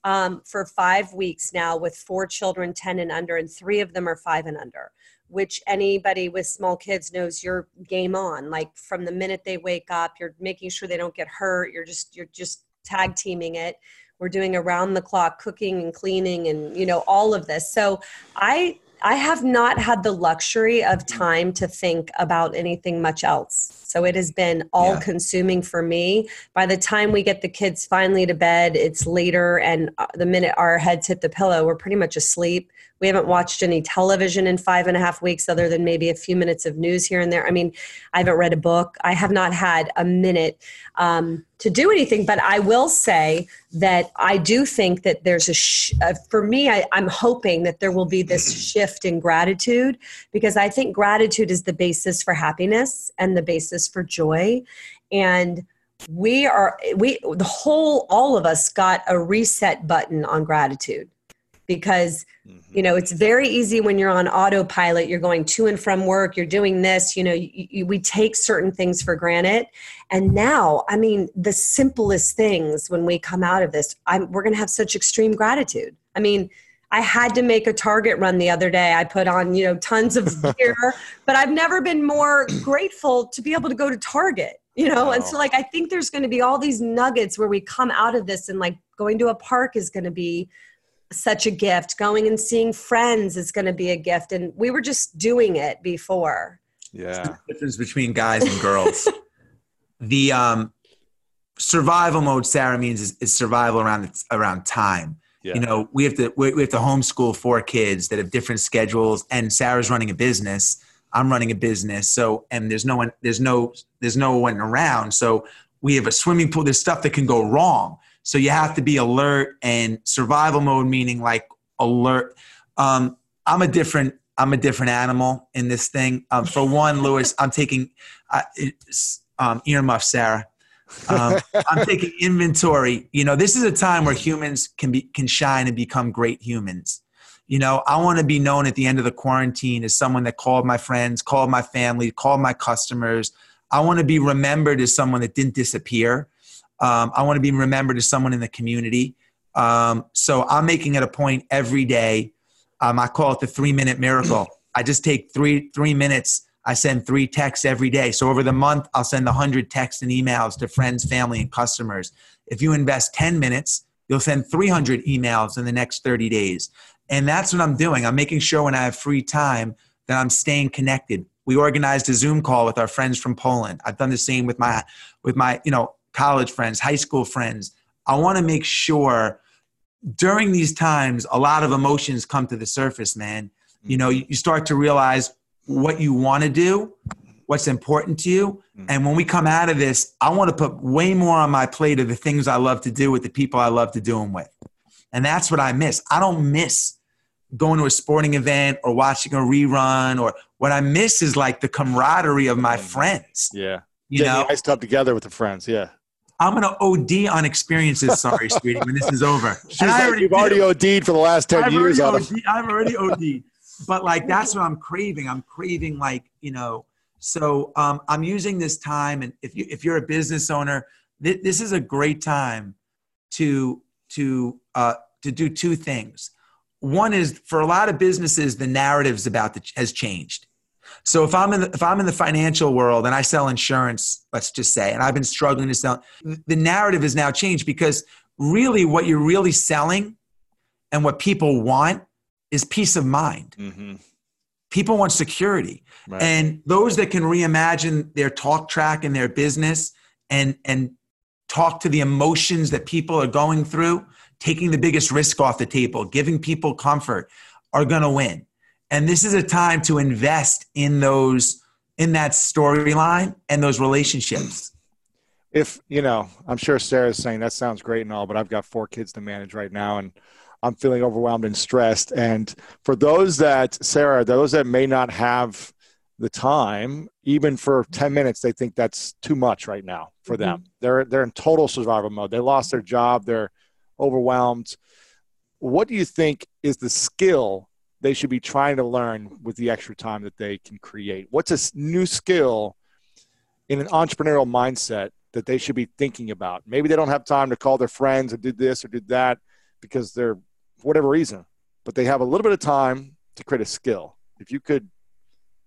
um, for five weeks now with four children, ten and under, and three of them are five and under. Which anybody with small kids knows you're game on. Like from the minute they wake up, you're making sure they don't get hurt. You're just you're just tag teaming it we're doing around the clock cooking and cleaning and you know all of this. So i i have not had the luxury of time to think about anything much else. So it has been all yeah. consuming for me. By the time we get the kids finally to bed it's later and uh, the minute our heads hit the pillow we're pretty much asleep we haven't watched any television in five and a half weeks, other than maybe a few minutes of news here and there. I mean, I haven't read a book. I have not had a minute um, to do anything. But I will say that I do think that there's a, sh- uh, for me, I, I'm hoping that there will be this (clears throat) shift in gratitude because I think gratitude is the basis for happiness and the basis for joy. And we are we the whole all of us got a reset button on gratitude because you mm-hmm. know it's very easy when you're on autopilot you're going to and from work you're doing this you know you, you, we take certain things for granted. And now i mean the simplest things when we come out of this I'm, we're going to have such extreme gratitude. I mean i had to make a target run the other day. I put on you know tons of (laughs) gear but i've never been more grateful to be able to go to target you know? Wow. and so oh. like i think there's going to be all these nuggets where we come out of this and like going to a park is going to be such a gift. Going and seeing friends is going to be a gift. And we were just doing it before. Yeah. difference between guys and girls. (laughs) the um, survival mode, Sara means is, is survival around around time. Yeah. You know, we have to we, we have to homeschool four kids that have different schedules, and Sara's running a business. I'm running a business, so and there's no one there's no there's no one around. So we have a swimming pool. There's stuff that can go wrong. So you have to be alert and survival mode, meaning like alert. Um, I'm a different I'm a different animal in this thing. Um, for one, Lewis, I'm taking uh, um, earmuff, Sara. Um, I'm taking inventory. You know, this is a time where humans can be can shine and become great humans. You know, I want to be known at the end of the quarantine as someone that called my friends, called my family, called my customers. I want to be remembered as someone that didn't disappear. Um, I want to be remembered as someone in the community. Um, so I'm making it a point every day. Um, I call it the three minute miracle. I just take three three minutes. I send three texts every day. So over the month, I'll send 100 texts and emails to friends, family, and customers. If you invest 10 minutes, you'll send 300 emails in the next 30 days. And that's what I'm doing. I'm making sure when I have free time that I'm staying connected. We organized a Zoom call with our friends from Poland. I've done the same with my with my, you know, college friends, high school friends. I want to make sure during these times, a lot of emotions come to the surface, man. You know, you start to realize what you want to do, what's important to you. Mm. And when we come out of this, I want to put way more on my plate of the things I love to do with the people I love to do them with. And that's what I miss. I don't miss going to a sporting event or watching a rerun or what I miss is like the camaraderie of my mm. friends. Yeah. You Getting know, I stuff together with the friends. Yeah. I'm going to OD on experiences. Sorry, (laughs) sweetie, when this is over. She's like, already you've already OD'd for the last 10 I've years. I've already OD'd. (laughs) But like, that's what I'm craving. I'm craving like, you know, so um, I'm using this time. And if you, if you're a business owner, th- this is a great time to, to, uh, to do two things. One is for a lot of businesses, the narratives about the, has changed so if I'm in the, if I'm in the financial world and I sell insurance, let's just say, and I've been struggling to sell, the narrative has now changed because really what you're really selling and what people want is peace of mind. Mm-hmm. People want security, right. and those that can reimagine their talk track and their business and and talk to the emotions that people are going through, taking the biggest risk off the table, giving people comfort, are going to win. And this is a time to invest in those in that storyline and those relationships. If you know, I'm sure Sara's saying that sounds great and all, but I've got four kids to manage right now, and I'm feeling overwhelmed and stressed. And for those that Sara, those that may not have the time, even for 10 minutes, they think that's too much right now for mm-hmm. them. They're they're in total survival mode. They lost their job. They're overwhelmed. What do you think is the skill they should be trying to learn with the extra time that they can create? What's a new skill in an entrepreneurial mindset that they should be thinking about? Maybe they don't have time to call their friends and do this or do that because they're whatever reason, but they have a little bit of time to create a skill. If you could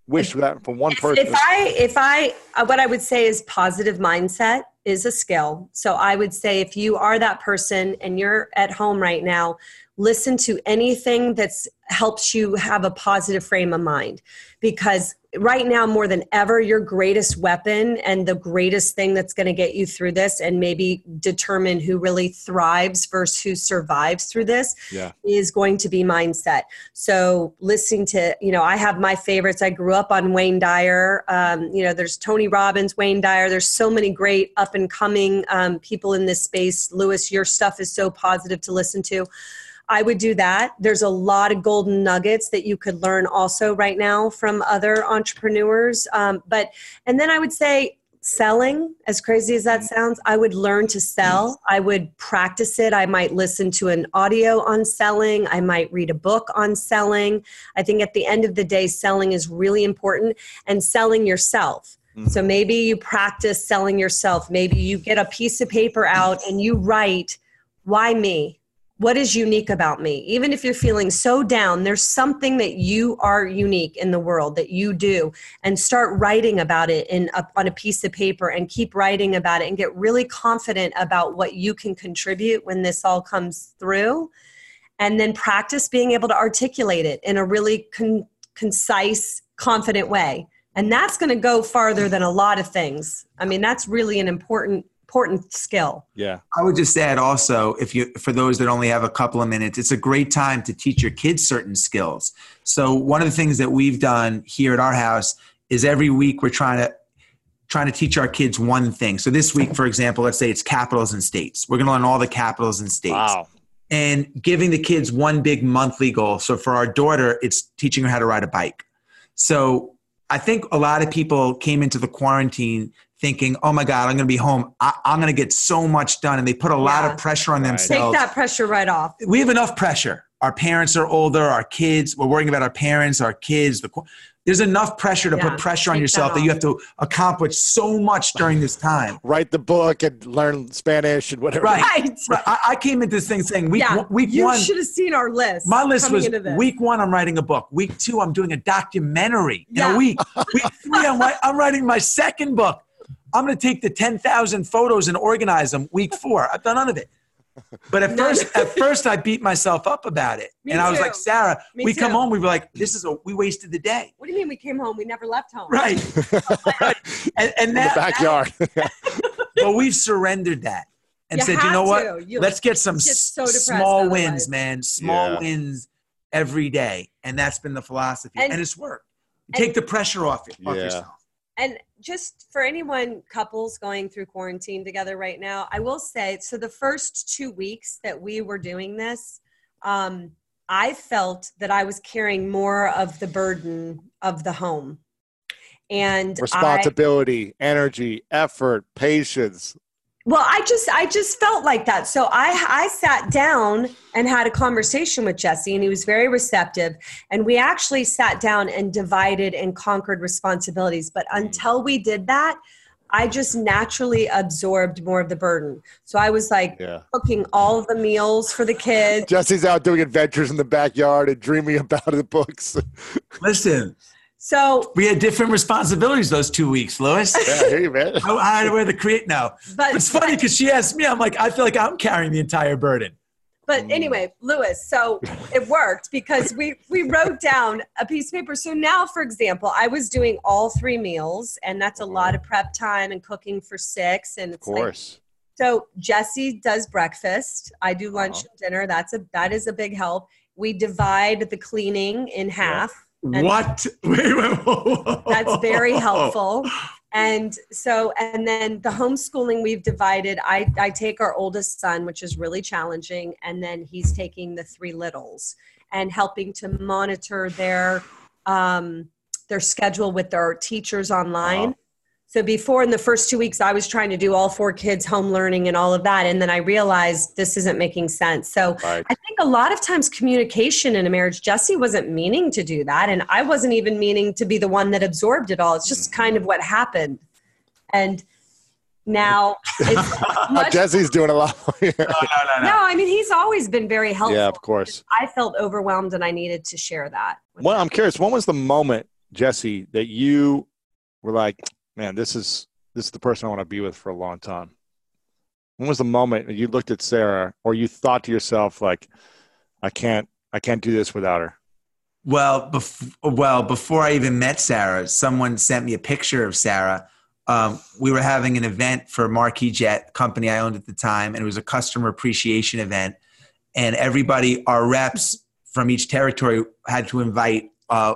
wish for that from one person. If I, if I, uh, what I would say is positive mindset is a skill. So I would say if you are that person and you're at home right now listen to anything that's helps you have a positive frame of mind because right now more than ever your greatest weapon and the greatest thing that's going to get you through this and maybe determine who really thrives versus who survives through this yeah. is going to be mindset. So listening to you know i have my favorites. I grew up on wayne dyer. Um, you know there's tony robbins wayne dyer. There's so many great up and coming um, people in this space. Lewis your stuff is so positive to listen to I would do that. There's a lot of golden nuggets that you could learn also right now from other entrepreneurs. Um, but, and then I would say, selling, as crazy as that sounds, I would learn to sell. I would practice it. I might listen to an audio on selling. I might read a book on selling. I think at the end of the day, selling is really important and selling yourself. So maybe you practice selling yourself. Maybe you get a piece of paper out and you write, Why me? What is unique about me? Even if you're feeling so down, there's something that you are unique in the world that you do, and start writing about it in a, on a piece of paper and keep writing about it and get really confident about what you can contribute when this all comes through. And then practice being able to articulate it in a really con- concise, confident way. And that's going to go farther than a lot of things. I mean, that's really an important important skill. Yeah. I would just add also, if you for those that only have a couple of minutes, it's a great time to teach your kids certain skills. So one of the things that we've done here at our house is every week we're trying to trying to teach our kids one thing. So this week, for example, let's say it's capitals and states. We're going to learn all the capitals and states. Wow. And giving the kids one big monthly goal. So for our daughter, it's teaching her how to ride a bike. So I think a lot of people came into the quarantine thinking, oh my God, I'm going to be home. I, am going to get so much done. And they put a lot of pressure on Right. themselves. Take that pressure right off. We have enough pressure. Our parents are older, our kids, we're worrying about our parents, our kids. The, there's enough pressure to Yeah, put pressure on take yourself that that you have to accomplish so much during this time. (laughs) Write the book and learn Spanish and whatever. Right. Right. Right. I, I came into this thing saying week, yeah. one, week you one, should have seen our list. my list was week one, I'm writing a book. Week two, I'm doing a documentary in Yeah. a week. (laughs) Week three, I'm, I'm writing my second book. I'm going to take the 10,000 photos and organize them. Week four, I've done none of it. But at (laughs) first, at first, I beat myself up about it, Me and I was too. like, Sara, Me we come too. home, we were like, this is a we wasted the day, What do you mean we came home? We never left home. right? (laughs) (laughs) right. And, and In the backyard. but we've surrendered that and You said, you have know what? You Let's get some get so small otherwise. wins, man. Small Yeah. wins every day, and that's been the philosophy, and, And- it's worked. and- Take the pressure off, it, off Yeah. yourself. And just for anyone couples going through quarantine together right now, I will say so the first two weeks that we were doing this, um, I felt that I was carrying more of the burden of the home. And I, Responsibility, energy, effort, patience. Well, I just I just felt like that. So I I sat down and had a conversation with Jesse, and he was very receptive. And we actually sat down and divided and conquered responsibilities. But mm. until we did that, I just naturally absorbed more of the burden. So I was like Yeah. cooking all of the meals for the kids. (laughs) Jesse's out doing adventures in the backyard and dreaming about the books. Listen, So, we had different responsibilities those two weeks, Lewis. yeah, hey, man. I, I had to wear the create now. but It's funny because she asked me, I'm like, I feel like I'm carrying the entire burden. But anyway, Lewis, so it worked because we we wrote down a piece of paper. So now, for example, I was doing all three meals, and that's a mm-hmm. lot of prep time and cooking for six. And Of it's like course. so Jesse does breakfast. I do lunch uh-huh. and dinner. That's a that is a big help. We divide the cleaning in half. And- what? (laughs) Wait, wait, whoa. That's very helpful. (laughs) And so, and then the homeschooling we've divided. I, I take our oldest son, which is really challenging, and then he's taking the three littles and helping to monitor their um, their schedule with their teachers online. So before in the first two weeks, I was trying to do all four kids home learning and all of that, and then I realized this isn't making sense. So Right. I think a lot of times communication in a marriage, Jesse wasn't meaning to do that. And I wasn't even meaning to be the one that absorbed it all. It's just kind of what happened. And now it's (laughs) much, Jesse's doing a lot. yeah, (laughs) No, no, no, no, I mean, he's always been very helpful. Yeah, of course. I felt overwhelmed and I needed to share that. Well, him. I'm curious. When was the moment, Jesse, that you were like, "Man, this is this is the person I want to be with for a long time"? When was the moment you looked at Sara, or you thought to yourself, like, "I can't, I can't do this without her"? Well, bef- well, before I even met Sara, someone sent me a picture of Sara. Um, we were having an event for Marquis Jet company I owned at the time, and it was a customer appreciation event. And everybody, our reps from each territory, had to invite uh,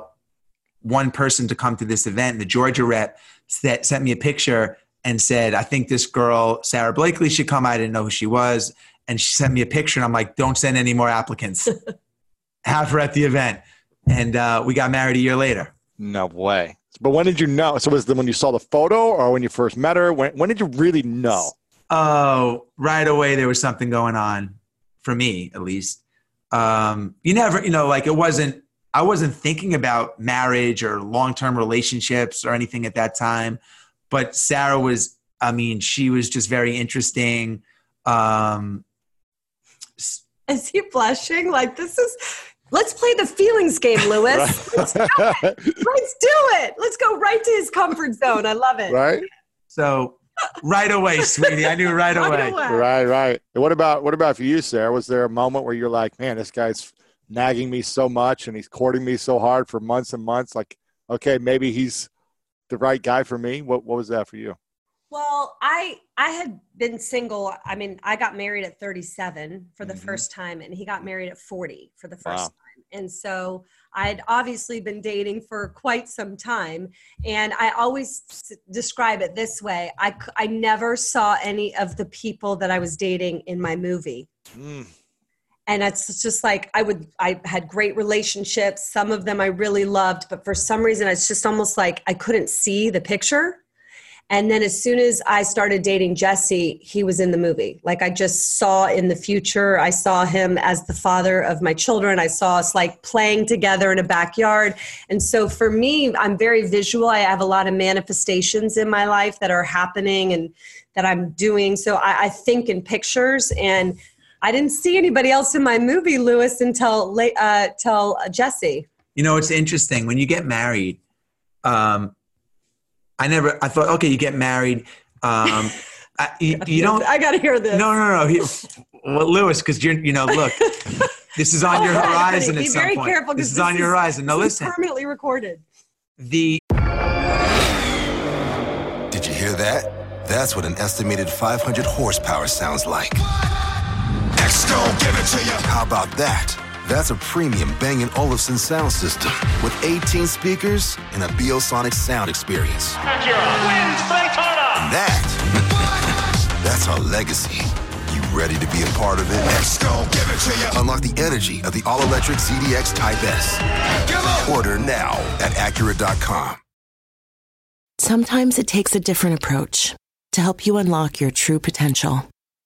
one person to come to this event. The Georgia rep set, sent me a picture and said, "I think this girl, Sara Blakely, should come." I didn't know who she was, and she sent me a picture, and I'm like, "Don't send any more applicants." (laughs) Have her at the event and uh, we got married a year later. No way. But when did you know? So was it when you saw the photo or when you first met her? When when did you really know? Oh, right away there was something going on for me, at least. Um, you never, you know, like it wasn't. I wasn't thinking about marriage or long-term relationships or anything at that time. But Sara was. I mean, she was just very interesting. Um, Is he blushing? Like this is. Let's play the feelings game, Lewis. Let's do it. Let's do it. Let's go right to his comfort zone. I love it. Right. so right away, sweetie, I knew right (laughs) away. Right away. Right. Right. What about what about for you, Sara? Was there a moment where you're like, man, this guy's nagging me so much and he's courting me so hard for months and months? Like, okay, maybe he's the right guy for me. What What was that for you? Well, I I had been single. I mean, I got married at 37 for the Mhm. first time, and he got married at 40 for the first Wow. time. And so I had obviously been dating for quite some time. And I always s- describe it this way: I c- I never saw any of the people that I was dating in my movie. Mm. And it's just like i would i had great relationships. Some of them i really loved but for some reason it's just almost like i couldn't see the picture. And then as soon as i started dating jesse he was in the movie. Like i just saw in the future i saw him as the father of my children. I saw us like playing together in a backyard. And so for me i'm very visual. I have a lot of manifestations in my life that are happening and that i'm doing. So i, I think in pictures and I didn't see anybody else in my movie, Lewis, until late, uh, till Jesse. You know, it's interesting when you get married. Um, I never. I thought, okay, you get married. Um, (laughs) I, you, you don't. I got to hear this. No, no, no. He, well, Lewis, because you're, you know, look, (laughs) this is on your right, horizon Be at some very point. careful. 'cause This is on your horizon. Now, this is listen. permanently recorded. The Did you hear that? That's what an estimated 500 horsepower sounds like. X gon' give it to you. How about that? That's a premium Bang & Olufsen sound system with 18 speakers and a Biosonic sound experience. Acura wins Daytona. And that, (laughs) that's our legacy. You ready to be a part of it? X gon' give it to you. Unlock the energy of the all-electric ZDX Type S. Order now at Acura.com. Sometimes it takes a different approach to help you unlock your true potential.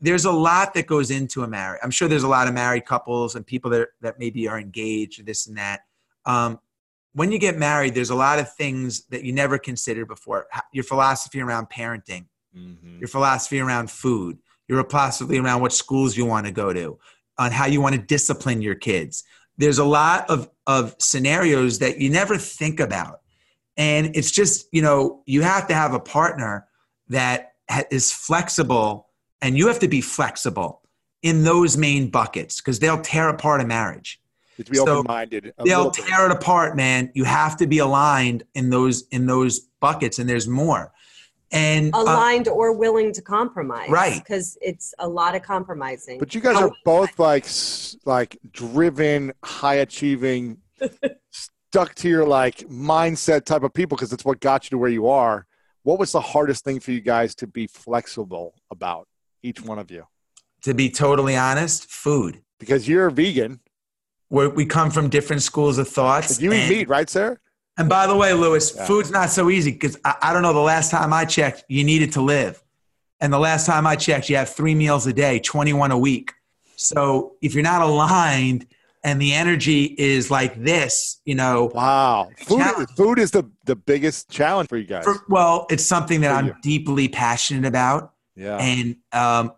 There's a lot that goes into a marriage. I'm sure there's a lot of married couples and people that that maybe are engaged, this and that. Um, when you get married, there's a lot of things that you never considered before. Your philosophy around parenting, your philosophy around food, your philosophy around what schools you want to go to, on how you want to discipline your kids. There's a lot of, of scenarios that you never think about. And it's just, you know, you have to have a partner that ha- is flexible and you have to be flexible in those main buckets because they'll tear apart a marriage. You to be So, open minded. They'll tear it apart, man. You have to be aligned in those in those buckets, and there's more. And uh, Aligned or willing to compromise. Right. Because it's a lot of compromising. But you guys are both like like driven, high achieving, (laughs) stuck to your like mindset type of people because it's what got you to where you are. What was the hardest thing for you guys to be flexible about, each one of you? to be totally honest, food. Because you're a vegan. Where we come from different schools of thoughts. You eat and- meat, right, Sara? And by the way, Lewis, Yeah. food's not so easy because I, I don't know. The last time I checked, you needed to live. And the last time I checked, you have three meals a day, 21 a week. So if you're not aligned and the energy is like this, you know, Wow. Food, food is the, the biggest challenge for you guys. for, well, it's something that For I'm you. deeply passionate about yeah. and, um,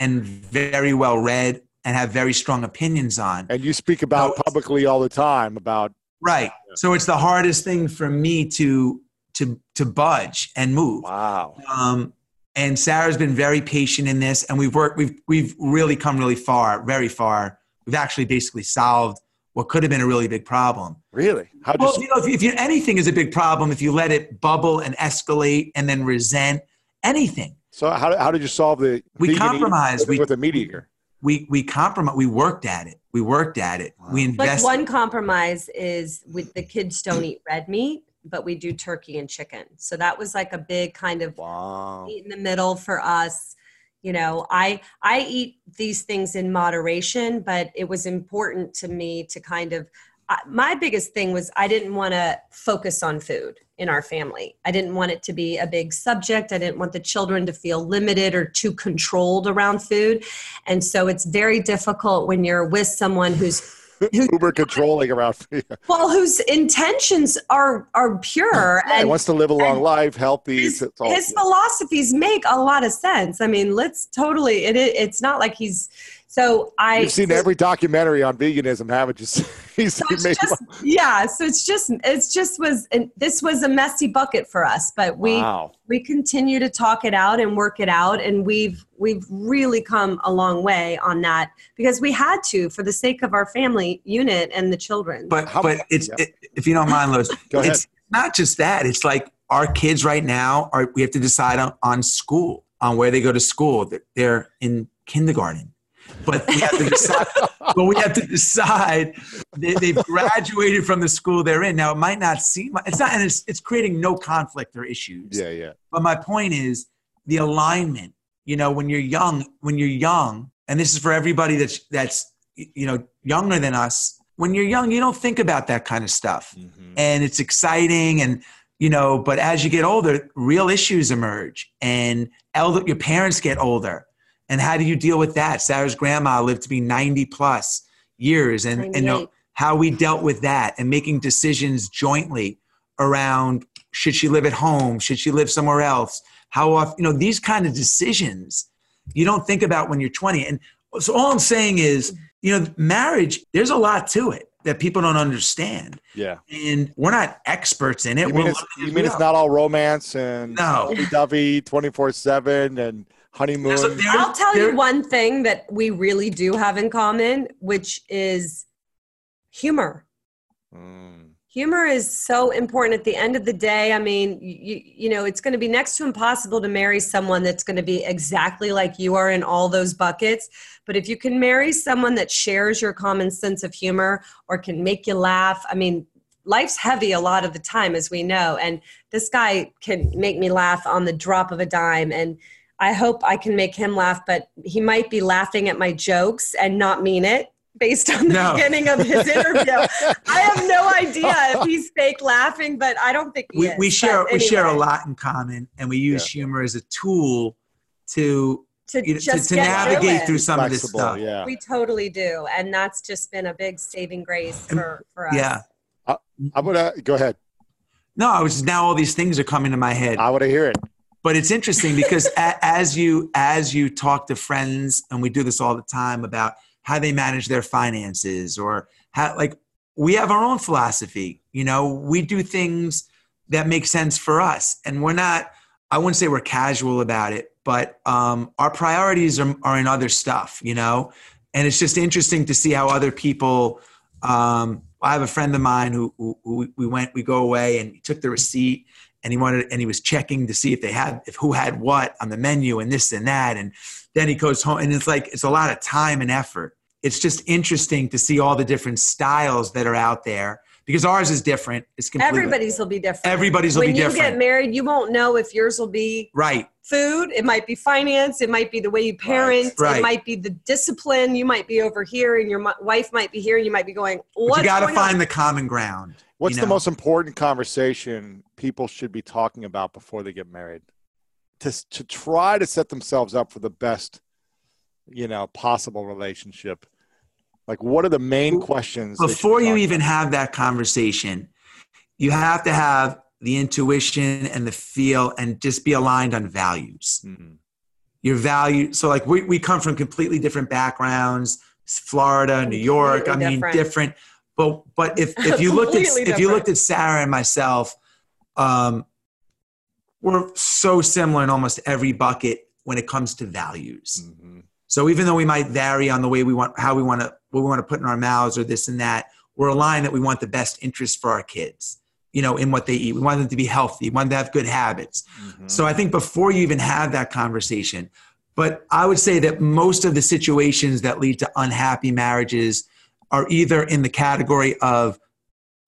and very well read and have very strong opinions on. And you speak about it's- publicly all the time about Right. So it's the hardest thing for me to, to, to budge and move. wow. Um, and Sara's been very patient in this, and we've worked. We've we've really come really far, very far. We've actually basically solved what could have been a really big problem. Really? How Well, you you know, if, you, if you, anything is a big problem if you let it bubble and escalate and then resent anything. So how, how did you solve the We vegan eating compromised. with, We- with a meat eater? We we compromise. We worked at it. We worked at it. We Like one compromise is with the kids don't eat red meat, but we do turkey and chicken. So that was like a big kind of Wow. eat in the middle for us. You know, I I eat these things in moderation, but it was important to me to kind of I- my biggest thing was I didn't want to focus on food in our family. I didn't want it to be a big subject. I didn't want the children to feel limited or too controlled around food. And so it's very difficult when you're with someone who's (laughs) Uber controlling around. yeah, (laughs) well whose intentions are are pure he and wants to live a long life, healthy. his, all- his philosophies make a lot of sense. I mean, let's totally. It it's not like he's. So I. You've seen every documentary on veganism, haven't you? (laughs) He's So it's just, (laughs) yeah. So it's just it's just was and this was a messy bucket for us, but we wow. we continue to talk it out and work it out, and we've we've really come a long way on that because we had to for the sake of our family unit and the children. but How- but it's yeah. it, if you don't mind, Lewis, (laughs) it's not just that. It's like our kids right now are. We have to decide on, on school, on where they go to school. They're- They're in kindergarten, but we have to decide. but we have to decide. They, they've graduated from the school they're in. Now it might not seem. It's not, and it's it's creating no conflict or issues. Yeah, yeah. But my point is the alignment. You know, when you're young, when you're young, and this is for everybody that's that's you know younger than us. When you're young, you don't think about that kind of stuff, Mm-hmm. and it's exciting, and you know. But as you get older, real issues emerge, and elder your parents get older, and how do you deal with that? Sara's grandma lived to be 90 plus years, and and know how we dealt with that, and making decisions jointly around should she live at home? Should she live somewhere else? How often you know these kind of decisions you don't think about when you're 20 and so all i'm saying is you know marriage there's a lot to it that people don't understand. Yeah. and we're not experts in it. You We're mean, it's, you mean it's not all romance and No. lovey-dovey 24-7 and honeymoon? There's a- there- I'll tell there- you one thing that we really do have in common, which is humor. Mm. Humor is so important at the end of the day. I mean, you, you know, it's going to be next to impossible to marry someone that's going to be exactly like you are in all those buckets. But if you can marry someone that shares your common sense of humor or can make you laugh, I mean, life's heavy a lot of the time, as we know. And this guy can make me laugh on the drop of a dime. And I hope I can make him laugh, but he might be laughing at my jokes and not mean it based on the No. beginning of his interview. I have no idea if (laughs) he's fake laughing, but I don't think he we, is. we share But we share a lot in common and we use humor as a tool to to you know, to, just to get navigate it. through some of this stuff yeah. We totally do, and that's just been a big saving grace for for us. yeah I'm gonna go ahead. no i was now all these things are coming to my head I want to hear it. But it's interesting because a, as you as you talk to friends and we do this all the time about how they manage their finances or how like we have our own philosophy you know? We do things that make sense for us and we're not i wouldn't say we're casual about it but um, our priorities are, are in other stuff you know? And it's just interesting to see how other people um, i have a friend of mine who, who, who we went we go away and he took the receipt and he wanted and he was checking to see if they had if who had what on the menu and this and that. And then he goes home and it's like it's a lot of time and effort. It's just interesting to see all the different styles that are out there because ours is different it's completely Everybody's will be different. Everybody's will when be different. When you get married, you won't know if yours will be right food. It might be finance. It might be the way you parent. Right. It might be the discipline. You might be over here, and your wife might be here, and you might be going. but What's you got to find on? the common ground What's you the most important conversation people should be talking about before they get married? To to try to set themselves up for the best, you know, possible relationship. Like, what are the main questions they should be before you talking even have that conversation you have to have the intuition and the feel and just be aligned on values about? Mhm. your value so like we, we come from completely different backgrounds florida new york i mean different. different but but if (laughs) if you looked at Completely if you looked at sara and myself um we're so similar in almost every bucket when it comes to values Mhm. so even though we might vary on the way we want how we want to what we want to put in our mouths or this and that we're aligned that we want the best interest for our kids you know, in what they eat. We want them to be healthy. We want them to have good habits. Mm-hmm. So I think before you even have that conversation, but I would say that most of the situations that lead to unhappy marriages are either in the category of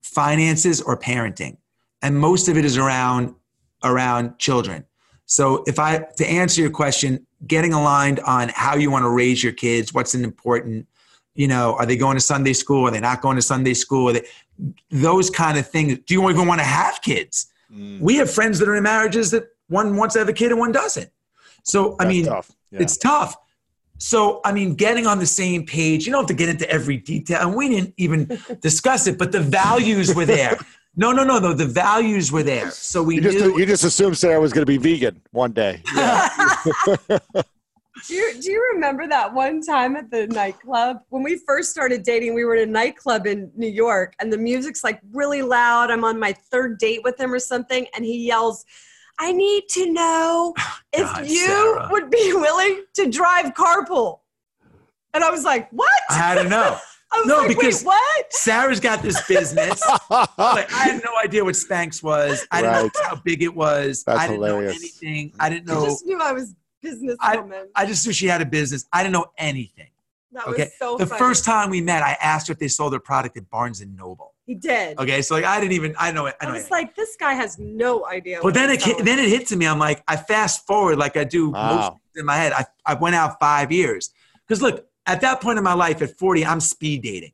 finances or parenting. And most of it is around around children. So if I to answer your question, getting aligned on how you want to raise your kids, what's an important, you know, are they going to Sunday school? Are they not going to Sunday school? They, those kind of things. Do you even want to have kids? Mm. We have friends that are in marriages that one wants to have a kid and one doesn't. So I mean, tough. Yeah. it's tough. So I mean, getting on the same page. You don't have to get into every detail, and we didn't even (laughs) discuss it, but the values were there. No, no, no, no. The values were there, so we you just, knew. You just assumed Sara was going to be vegan one day. (laughs) Yeah. (laughs) do you do you remember that one time at the nightclub when we first started dating? We were in a nightclub in New York, and the music's like really loud. I'm on my third date with him or something, and he yells. I need to know (sighs) if God, you Sara. would be willing to drive carpool. And I was like, what? I had to know. (laughs) no, like, because what? Sara's got this business. (laughs) like, I had no idea what Spanx was. I didn't right. know how big it was. That's I didn't hilarious. know anything. I didn't know. I just knew I was businesswoman. I, I just knew she had a business. I didn't know anything. That okay? So the funny. first time we met, I asked her if they sold their product at Barnes and Noble. He did. Okay, so like I didn't even I know it. I, know I was it. like, this guy has no idea. But then it hit, then it hit to me. I'm like, I fast forward like I do wow. most in my head. I I went out five years because look at that point in my life at 40, I'm speed dating.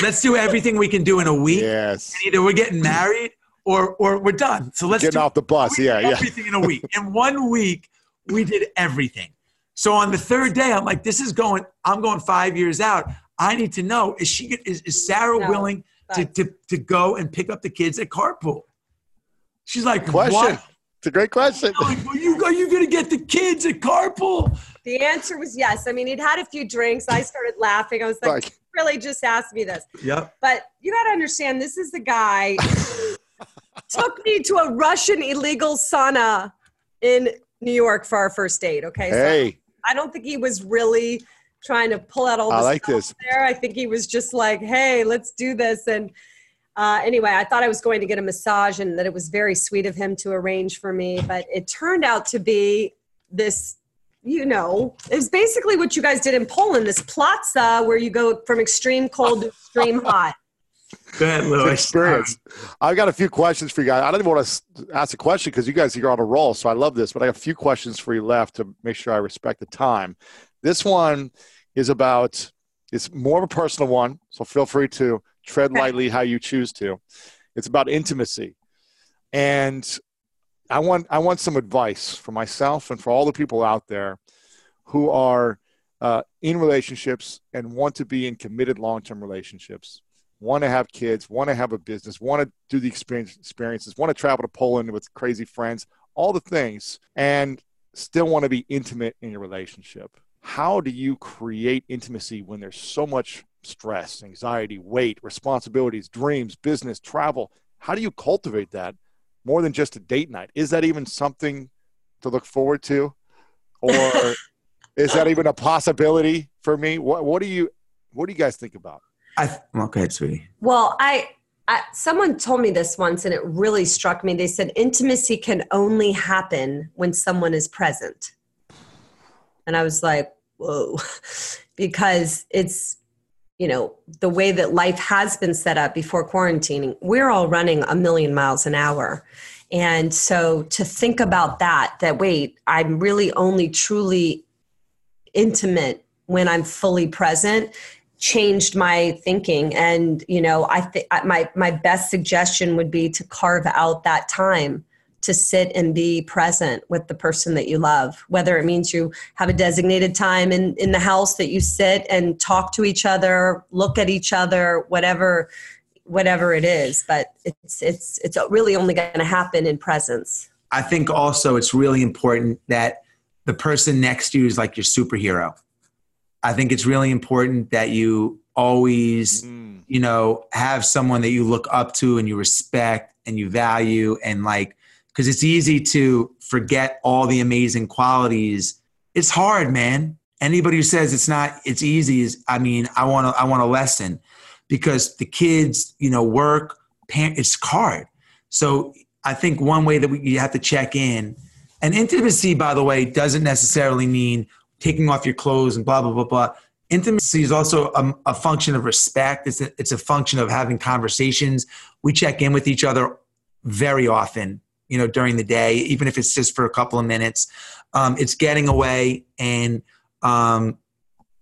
Let's do everything we can do in a week. Yes. And either we're getting married or or we're done. So let's get off the bus. Yeah, yeah. Everything in a week. In one week, we did everything. So on the third day, I'm like, this is going. I'm going five years out. I need to know is she is, is Sara no, willing to, to to go and pick up the kids at carpool? She's like, question. What? It's a great question. Like, are you are you going to get the kids at carpool? The answer was yes. I mean, he'd had a few drinks. I started laughing. I was like, like really just asked me this. Yep. But you got to understand, this is the guy (laughs) took me to a Russian illegal sauna in New York for our first date. Okay. Hey. So I don't think he was really trying to pull out all the I like stuff this. there. I think he was just like, hey, let's do this. And uh, anyway, I thought I was going to get a massage and that it was very sweet of him to arrange for me, but it turned out to be this you know, it was basically what you guys did in Poland, this platza where you go from extreme cold to extreme hot. Go ahead, Lewis. Experience. I've got a few questions for you guys. I don't even want to ask a question because you guys are on a roll, so I love this. But I have a few questions for you left to make sure I respect the time. This one is about. It's more of a personal one, so feel free to tread lightly how you choose to. It's about intimacy, and I want I want some advice for myself and for all the people out there who are uh, in relationships and want to be in committed long term relationships, want to have kids, want to have a business, want to do the experience, experiences, want to travel to Poland with crazy friends, all the things, and still want to be intimate in your relationship. How do you create intimacy when there's so much stress, anxiety, weight, responsibilities, dreams, business, travel? How do you cultivate that? more than just a date night. Is that even something to look forward to? Or (laughs) is that even a possibility for me? What, what do you what do you guys think about? I okay, sweetie. Well, I, I someone told me this once and it really struck me. They said intimacy can only happen when someone is present. And I was like, whoa, (laughs) because it's you know the way that life has been set up before quarantining we're all running a million miles an hour and so to think about that that wait i'm really only truly intimate when i'm fully present changed my thinking. And you know i think my my best suggestion would be to carve out that time to sit and be present with the person that you love whether it means you have a designated time in, in the house that you sit and talk to each other look at each other whatever whatever it is. But it's it's it's really only going to happen in presence. I think also it's really important that the person next to you is like your superhero i think it's really important that you always mm. you know have someone that you look up to and you respect and you value and like because it's easy to forget all the amazing qualities. It's hard, man. Anybody who says it's not, it's easy is, I mean, I want to, I want a lesson because the kids, you know, work, parent, it's hard. So I think one way that we, you have to check in, and intimacy, by the way, doesn't necessarily mean taking off your clothes and blah blah blah blah. Intimacy is also a, a function of respect. It's a, it's a function of having conversations. We check in with each other very often, you know, during the day, even if it's just for a couple of minutes. Um, it's getting away and um,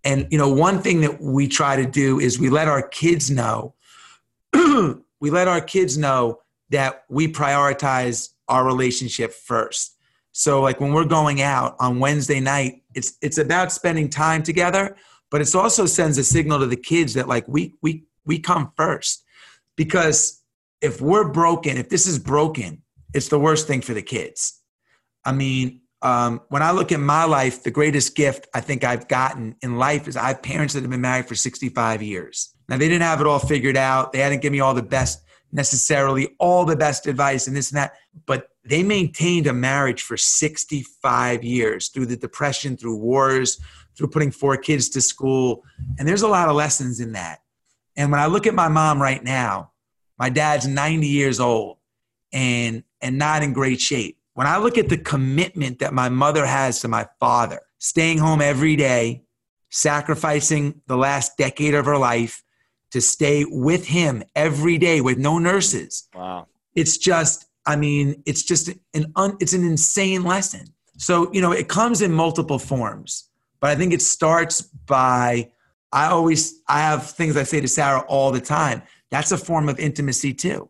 and you know one thing that we try to do is we let our kids know (clears throat) we let our kids know that we prioritize our relationship first so like when we're going out on wednesday night it's it's about spending time together but it also sends a signal to the kids that like we we we come first because if we're broken if this is broken it's the worst thing for the kids i mean um, when I look at my life, the greatest gift I think I've gotten in life is I have parents that have been married for 65 years. Now, they didn't have it all figured out. They hadn't given me all the best, necessarily all the best advice and this and that, but they maintained a marriage for 65 years through the depression, through wars, through putting four kids to school. And there's a lot of lessons in that. And when I look at my mom right now, my dad's 90 years old and and not in great shape when I look at the commitment that my mother has to my father, staying home every day, sacrificing the last decade of her life to stay with him every day with no nurses. Wow. It's just, I mean, it's just an un, it's an insane lesson. So, you know, it comes in multiple forms, but I think it starts by I always I have things I say to Sara all the time. That's a form of intimacy too.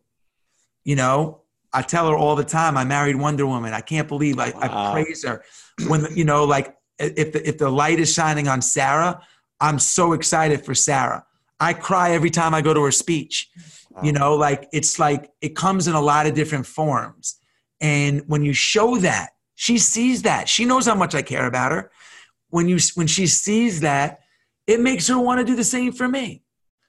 You know, I tell her all the time, I married Wonder Woman. I can't believe I, wow. I praise her. When you know, like if the, if the light is shining on Sara, I'm so excited for Sara. I cry every time I go to her speech. Mm-hmm. Wow. You know, like it's like it comes in a lot of different forms. And when you show that, she sees that. She knows how much I care about her. When you when she sees that, it makes her want to do the same for me.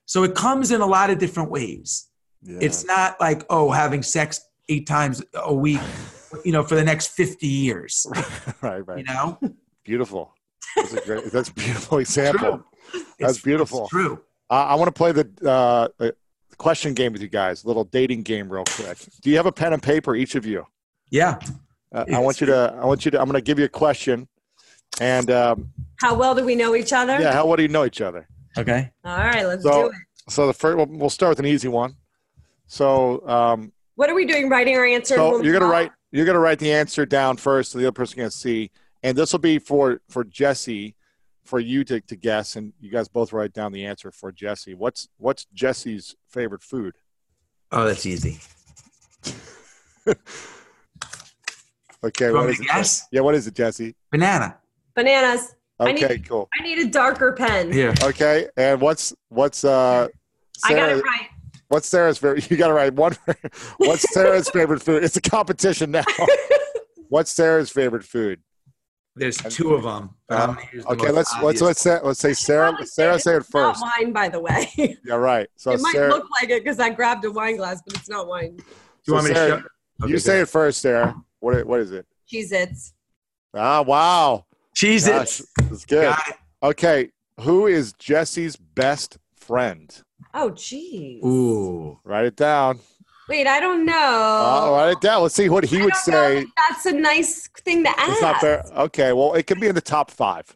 So it comes in a lot of different ways. Yeah. It's not like, oh, having sex eight times a week, (laughs) you know, for the next 50 years. (laughs) right, right. You know? Beautiful. That's a great, that's a beautiful example. That's it's, beautiful. It's true. Uh, I want to play the uh, question game with you guys, a little dating game real quick. Do you have a pen and paper, each of you? Yeah. Uh, I want you to, I want you to, I'm going to give you a question. And um, how well do we know each other? Yeah. How well do you know each other? Okay. All right. Let's so, do it. So the first, we'll start with an easy one. So um, what are we doing? Writing our answer. So you're gonna write. You're gonna write the answer down first, so the other person can see. And this will be for for Jesse, for you to, to guess, and you guys both write down the answer for Jesse. What's what's Jesse's favorite food? Oh, that's easy. (laughs) okay, what is it? Yeah, what is it, Jesse? Banana. Bananas. Okay, I need, cool. I need a darker pen. Here. Okay, and what's what's uh? Sara, I got it right. What's Sara's favorite? You got to write one. (laughs) What's Sara's favorite food? It's a competition now. (laughs) What's Sara's favorite food? There's two of them. Uh, okay, let's let's let's say let's say Sara. Sara say it first. Not wine, by the way. (laughs) yeah, right. So it might Sara, look like it because I grabbed a wine glass, but it's not wine. Do you want me Sara, to show? Okay, you say it first, Sara. What what is it? Cheez-Its. Ah, wow. Cheez-Its. That's good. Okay, who is Jesse's best friend? Oh, geez. Ooh. Write it down. Wait, I don't know. Oh, write it down. Let's see what he I would don't say. know if that's a nice thing to ask. It's not fair. Okay, well, it can be in the top five.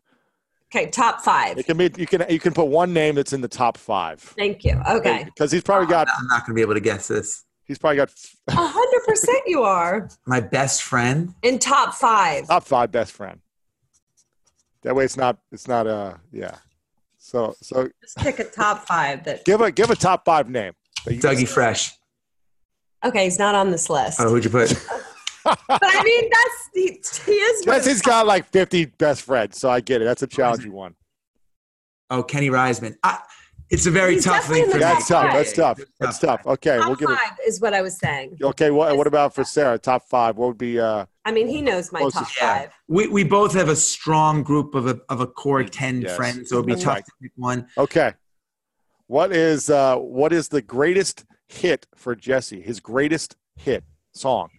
Okay, top five. It can be. You can. You can put one name that's in the top five. Thank you. Okay. Because he's probably got. I'm not going to be able to guess this. He's probably got hundred percent, you are (laughs) My best friend. in top five. top five best friend. That way, it's not. It's not. Uh, yeah. So, so Just pick a top five that. give a give a top five name. that you can Dougie. Fresh. Okay, he's not on this list. Oh, who'd you put? (laughs) But I mean, that's he, he is. Jesse's got like fifty best friends, so I get it. That's a challenging one. Oh, Kenny Reisman. I, it's a very He's tough thing for me. That's tough. That's tough. That's tough. Okay, top we'll give it. five is what I was saying. Okay, what what about for Sara? Top five. What would be? uh I mean, he knows my Closest top Yeah. five. We, we both have a strong group of a, of a core 10 Yes. friends, so it'd be That's tough right. to pick one. Okay. What is uh what is the greatest hit for Jesse? His greatest hit song.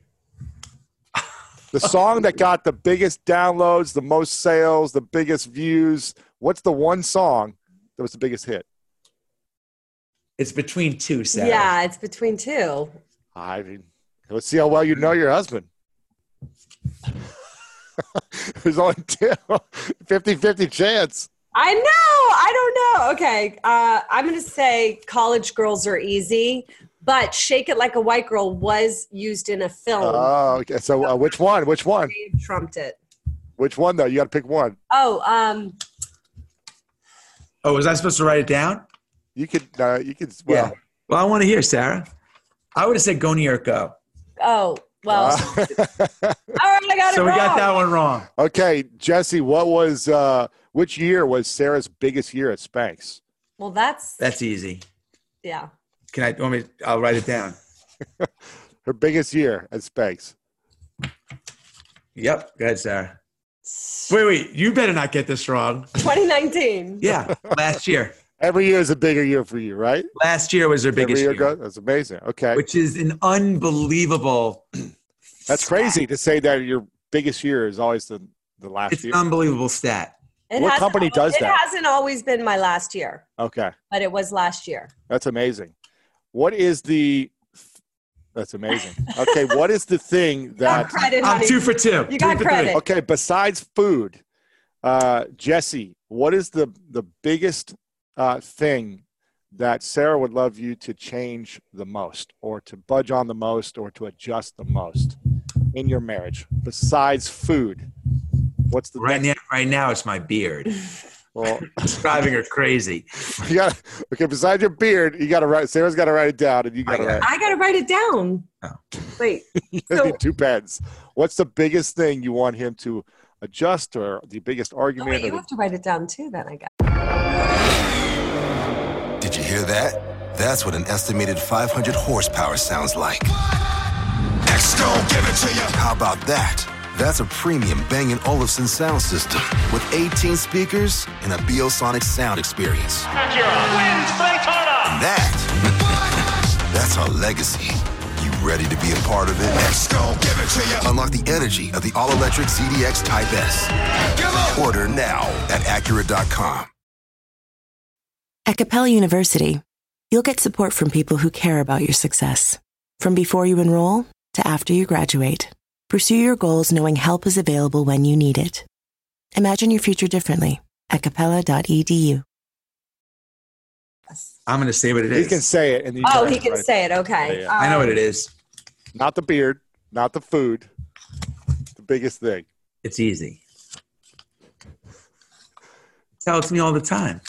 The song that got the biggest downloads, the most sales, the biggest views. What's the one song that was the biggest hit? It's between two, Sara. Yeah, it's between two. I mean, Let's see how well you know your husband. (laughs) There's only two, (laughs) 50-50 chance. I know. I don't know. Okay. Uh, I'm going to say college girls are easy, but Shake It Like a White Girl was used in a film. Oh, okay. So uh, which one? Which one? Dave trumped it. Which one though? You got to pick one. Oh, um, Oh, was I supposed to write it down? You could. Uh, you could. Well, yeah. Well, I want to hear Sara. I would have said go New York, go. oh, well. uh, all right, I got it So we got that one wrong. okay, Jesse. What was? Uh, which year was Sara's biggest year at Spanx? Well, that's, That's easy. yeah. Can I? Want me? I'll write it down. (laughs) Her biggest year at Spanx. Yep. Go ahead, Sara. Wait, wait. You better not get this wrong. 2019. (laughs) Yeah. Last year. Every year is a bigger year for you, right? Last year was her Every biggest year year, goes. That's amazing. Okay, which is an unbelievable. that's crazy to say that your biggest year is always the the last It's year. an unbelievable stat. It What hasn't company always- does it that? It hasn't always been my last year, Okay, but it was last year. that's amazing. What is the? That's amazing. (laughs) Okay, what is the thing that? credit, I'm honey. two for two. You Two got for credit. three. Okay, besides food, uh, Jesse, what is the the biggest uh, thing that Sara would love you to change the most, or to budge on the most, or to adjust the most in your marriage besides food? What's the Right next- now, right now, it's my beard. (laughs) Well, (laughs) It's driving her crazy. (laughs) you got okay. Besides your beard, you got to write. Sara's got to write it down, and you got to I got write. I got to write it down. Oh. Wait. You So- need two pens. What's the biggest thing you want him to adjust, or the biggest Oh, argument? wait, you the- have to write it down too, then I guess. Did you hear that? That's what an estimated 500 horsepower sounds like. X gon' give it to you. How about that? That's a premium Bang & Olufsen sound system with 18 speakers and a Biosonic sound experience. Acura wins Daytona. And that, (laughs) that's our legacy. You ready to be a part of it? X gon' give it to you. Unlock the energy of the all-electric ZDX Type S. Order now at Acura.com. At Capella University, you'll get support from people who care about your success. From before you enroll to after you graduate, pursue your goals knowing help is available when you need it. Imagine your future differently at capella.edu. I'm going to say what it is. He can say it, and you Oh, he can write it. say it. Okay. Yeah, yeah. I know what Um, it is. Not the beard, not the food. The biggest thing. It's easy. Tell it to me all the time.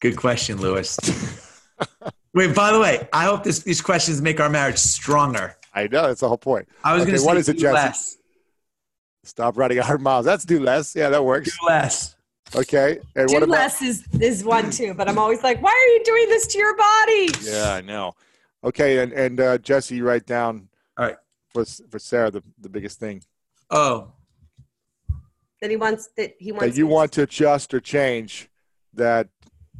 Good question, Lewis. Wait, by the way, I hope this, these questions make our marriage stronger. I know that's the whole point. I was Okay, going to say what is it, do Jesse? less. Stop running 100 miles. That's do less. Yeah, that works. Do less. Okay. And Do what about? less is is one too, but I'm always like, why are you doing this to your body? Yeah, I know. Okay, and and uh, Jesse, you write down All right. for for Sara the, the biggest thing Oh, That he wants that he wants that you me want to adjust or change. That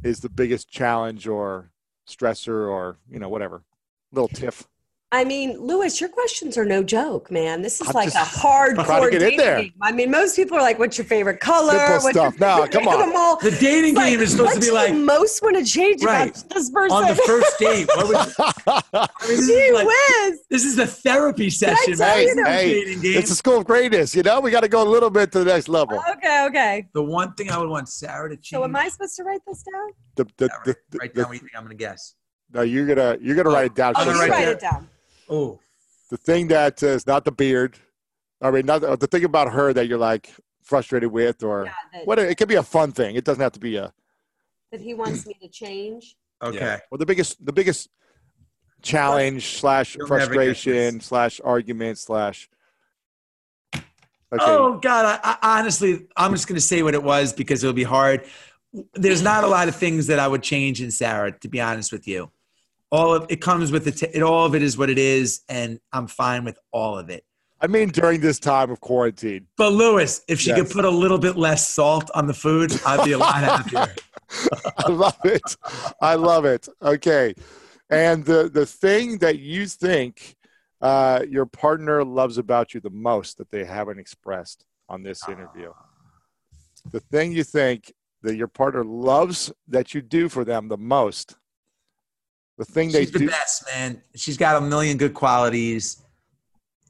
is the biggest challenge or stressor or you know whatever little tiff. I mean, Lewis, your questions are no joke, man. This is I'm like a hardcore to get in dating there. game. I mean, most people are like, "What's your favorite color?" Simple What's stuff. Your No, come on. (laughs) All. the dating like, game is supposed to be like you most want to change Right. about this person. on the first date. What would, (laughs) I mean, this, is like, whiz. this is the therapy session. tell man. you This is that- no hey, dating game. it's a school of greatness. You know, we got to go a little bit to the next level. Okay, okay. the one thing I would want Sara to change. So, am I supposed to write this down? The, the, Yeah, the, the, write the- down what you think I'm going to guess. no, you're gonna you're gonna write it down. I'm Oh, gonna write write it down. Oh, the thing that uh, is not the beard. I mean, not the thing about her that you're like frustrated with, or Yeah, that, what? It could be a fun thing. It doesn't have to be a. that he wants me to change. okay. Well, the biggest the biggest challenge slash You'll frustration slash argument slash. Okay. Oh God! I, I, honestly, I'm just going to say what it was because it'll be hard. There's not a lot of things that I would change in Sara, to be honest with you. All of it comes with the it. All of it is what it is, and I'm fine with all of it. I mean, during this time of quarantine. But Lewis, if she Yes. could put a little bit less salt on the food, I'd be a lot happier. (laughs) I love it. I love it. Okay. And the the thing that you think uh, your partner loves about you the most that they haven't expressed on this interview. The thing you think that your partner loves that you do for them the most? The thing She's they the do. best, man. She's got a million good qualities.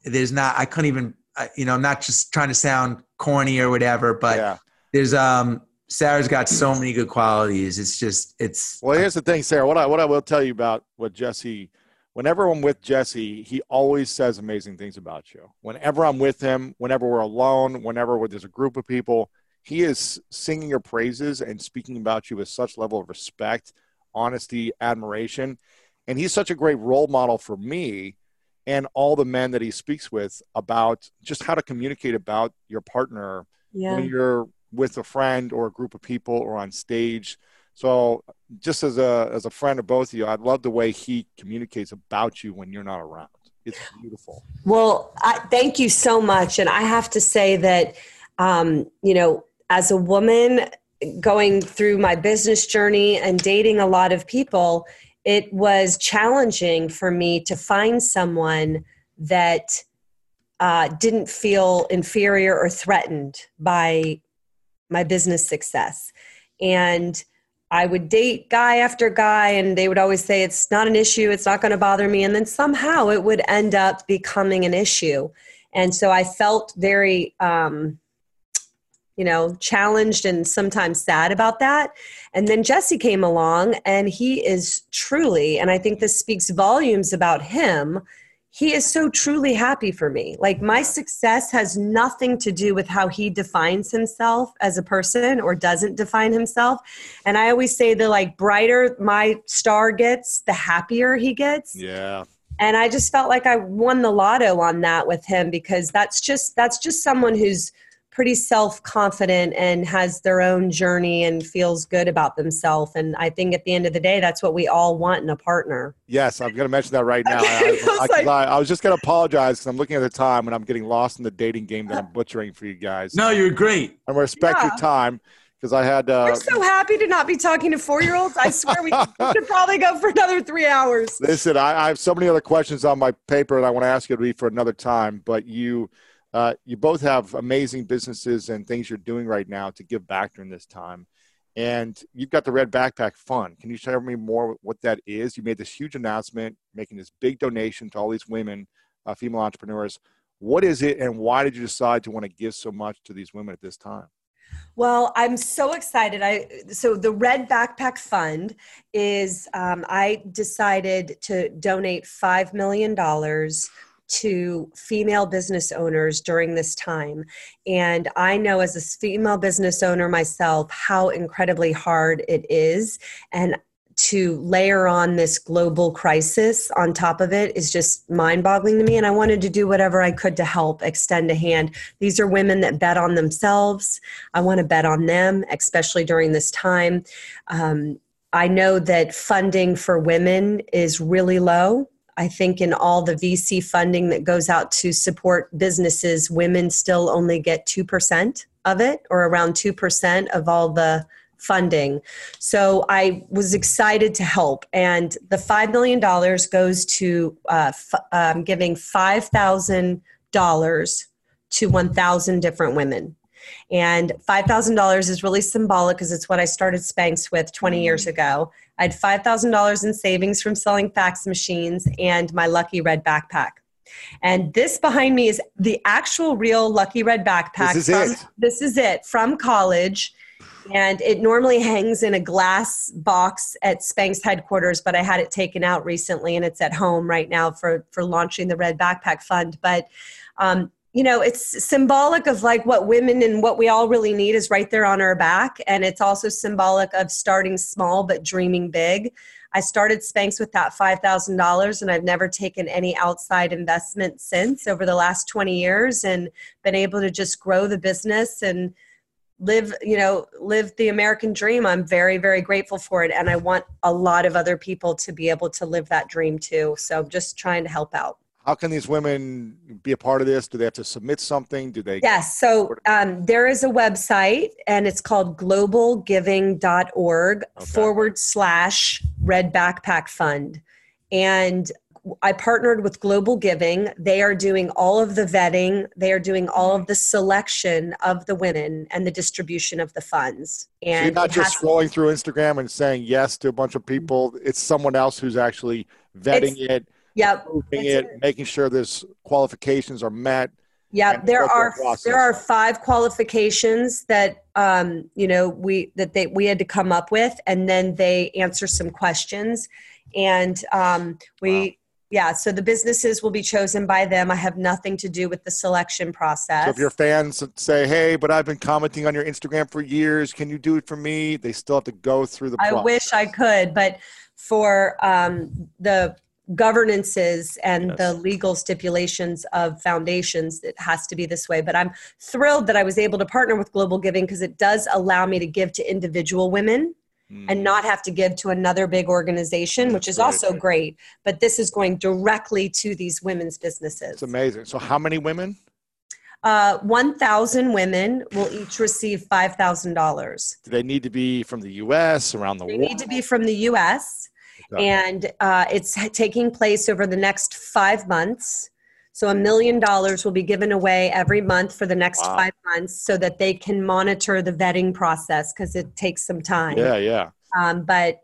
There's not. I couldn't even. You know, I'm not just trying to sound corny or whatever, but Yeah. there's um. Sara's got so many good qualities. It's just. It's. Well, here's the thing, Sara. What I what I will tell you about what Jesse. Whenever I'm with Jesse, he always says amazing things about you. Whenever I'm with him, whenever we're alone, whenever there's a group of people, he is singing your praises and speaking about you with such level of respect, honesty, admiration, and he's such a great role model for me and all the men that he speaks with about just how to communicate about your partner Yeah. when you're with a friend or a group of people or on stage. So just as a as a friend of both of you, I love the way he communicates about you when you're not around. It's beautiful. Well, I, thank you so much. And I have to say that, um, you know, as a woman going through my business journey and dating a lot of people, it was challenging for me to find someone that uh, didn't feel inferior or threatened by my business success. And I would date guy after guy, and they would always say, It's not an issue, it's not going to bother me. And then somehow it would end up becoming an issue. And so I felt very, um, you know, challenged and sometimes sad about that. And then Jesse came along, and he is truly, and I think this speaks volumes about him. He is so truly happy for me. Like, my success has nothing to do with how he defines himself as a person or doesn't define himself. And I always say the like brighter my star gets, the happier he gets Yeah. and i just felt like i won the lotto on that with him because that's just that's just someone who's pretty self-confident and has their own journey and feels good about themselves and i think at the end of the day that's what we all want in a partner Yes, I'm going to mention that right now. (laughs) I, I was I, 'cause like- I, I was just going to apologize because I'm looking at the time and I'm getting lost in the dating game that I'm butchering for you guys. No, you're great. I respect your time because I had. Uh, i'm so happy to not be talking to four-year-olds i swear we we (laughs) should probably go for another three hours Listen, I, I have so many other questions on my paper that I want to ask you to be for another time. But you, uh, you both have amazing businesses and things you're doing right now to give back during this time. And you've got the Red Backpack Fund. Can you with me more what that is? You made this huge announcement, making this big donation to all these women, uh, female entrepreneurs. What is it, and why did you decide to want to give so much to these women at this time? Well, I'm so excited. I so the Red Backpack Fund is um, I decided to donate five million dollars to female business owners during this time, and I know as a female business owner myself how incredibly hard it is, and to layer on this global crisis on top of it is just mind boggling to me. And I wanted to do whatever I could to help extend a hand. These are women that bet on themselves. I want to bet on them, especially during this time. Um, I know that funding for women is really low. I think in all the VC funding that goes out to support businesses, women still only get 2% of it, or around 2% of all the funding. So I was excited to help. And the $5 million goes to uh, f- um, giving $5,000 to 1,000 different women. And $5,000 is really symbolic because it's what I started Spanx with 20 years ago. I had $5,000 in savings from selling fax machines and my Lucky Red backpack. And this behind me is the actual real Lucky Red backpack. This is from, it. This is it from college. And it normally hangs in a glass box at Spanx headquarters, but I had it taken out recently and it's at home right now for, for launching the Red Backpack Fund. But um, you know it's symbolic of like what women and what we all really need is right there on our back. And it's also symbolic of starting small but dreaming big. I started spanx with that $5000 and i've never taken any outside investment since over the last 20 years and been able to just grow the business and live you know live the american dream. I'm very very grateful for it and i want a lot of other people to be able to live that dream too. So i'm just trying to help out How can these women be a part of this? Do they have to submit something? Do they? Yes. So um, there is a website and it's called globalgiving.org Okay. forward slash red backpack fund. And I partnered with Global Giving. They are doing all of the vetting, they are doing all of the selection of the women and the distribution of the funds. And so you're not just scrolling through Instagram and saying yes to a bunch of people. It's someone else who's actually vetting it, Yep. approving It's- it, making sure there's qualifications are met. Yeah, there go through a are process. there are five qualifications that um, you know we that they we had to come up with, and then they answer some questions, and um, we yeah. So the businesses will be chosen by them. I have nothing to do with the selection process. So if your fans say, "Hey, but I've been commenting on your Instagram for years. Can you do it for me?" They still have to go through the. I wish I could, but for um, the governances and the legal stipulations of foundations, it has to be this way. But I'm thrilled that I was able to partner with Global Giving because it does allow me to give to individual women. And not have to give to another big organization, which is Right. also great. But this is going directly to these women's businesses. It's amazing. So how many women? Uh, 1,000 women will each receive $5,000. Do they need to be from the U.S. around the They world? They need to be from the U.S. And uh, it's taking place over the next five months. So a million dollars will be given away every month for the next Wow. five months, so that they can monitor the vetting process because it takes some time. Yeah, yeah. Um, but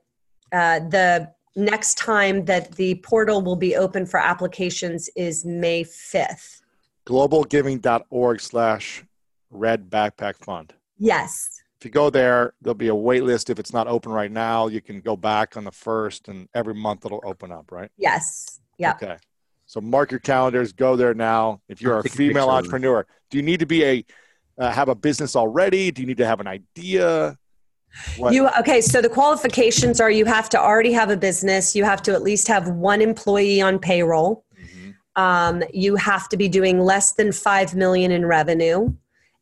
uh, the next time that the portal will be open for applications is May fifth. Globalgiving.org slash red backpack fund. Yes. If you go there, there'll be a wait list. If it's not open right now, you can go back on the first, and every month it'll open up, right? Yes. Yeah. Okay. So mark your calendars. Go there now. If you're I'll a take a female picture of it. entrepreneur, do you need to be a uh, have a business already? Do you need to have an idea? What- You okay? So the qualifications are: you have to already have a business. You have to at least have one employee on payroll. Mm-hmm. Um, you have to be doing less than five million in revenue,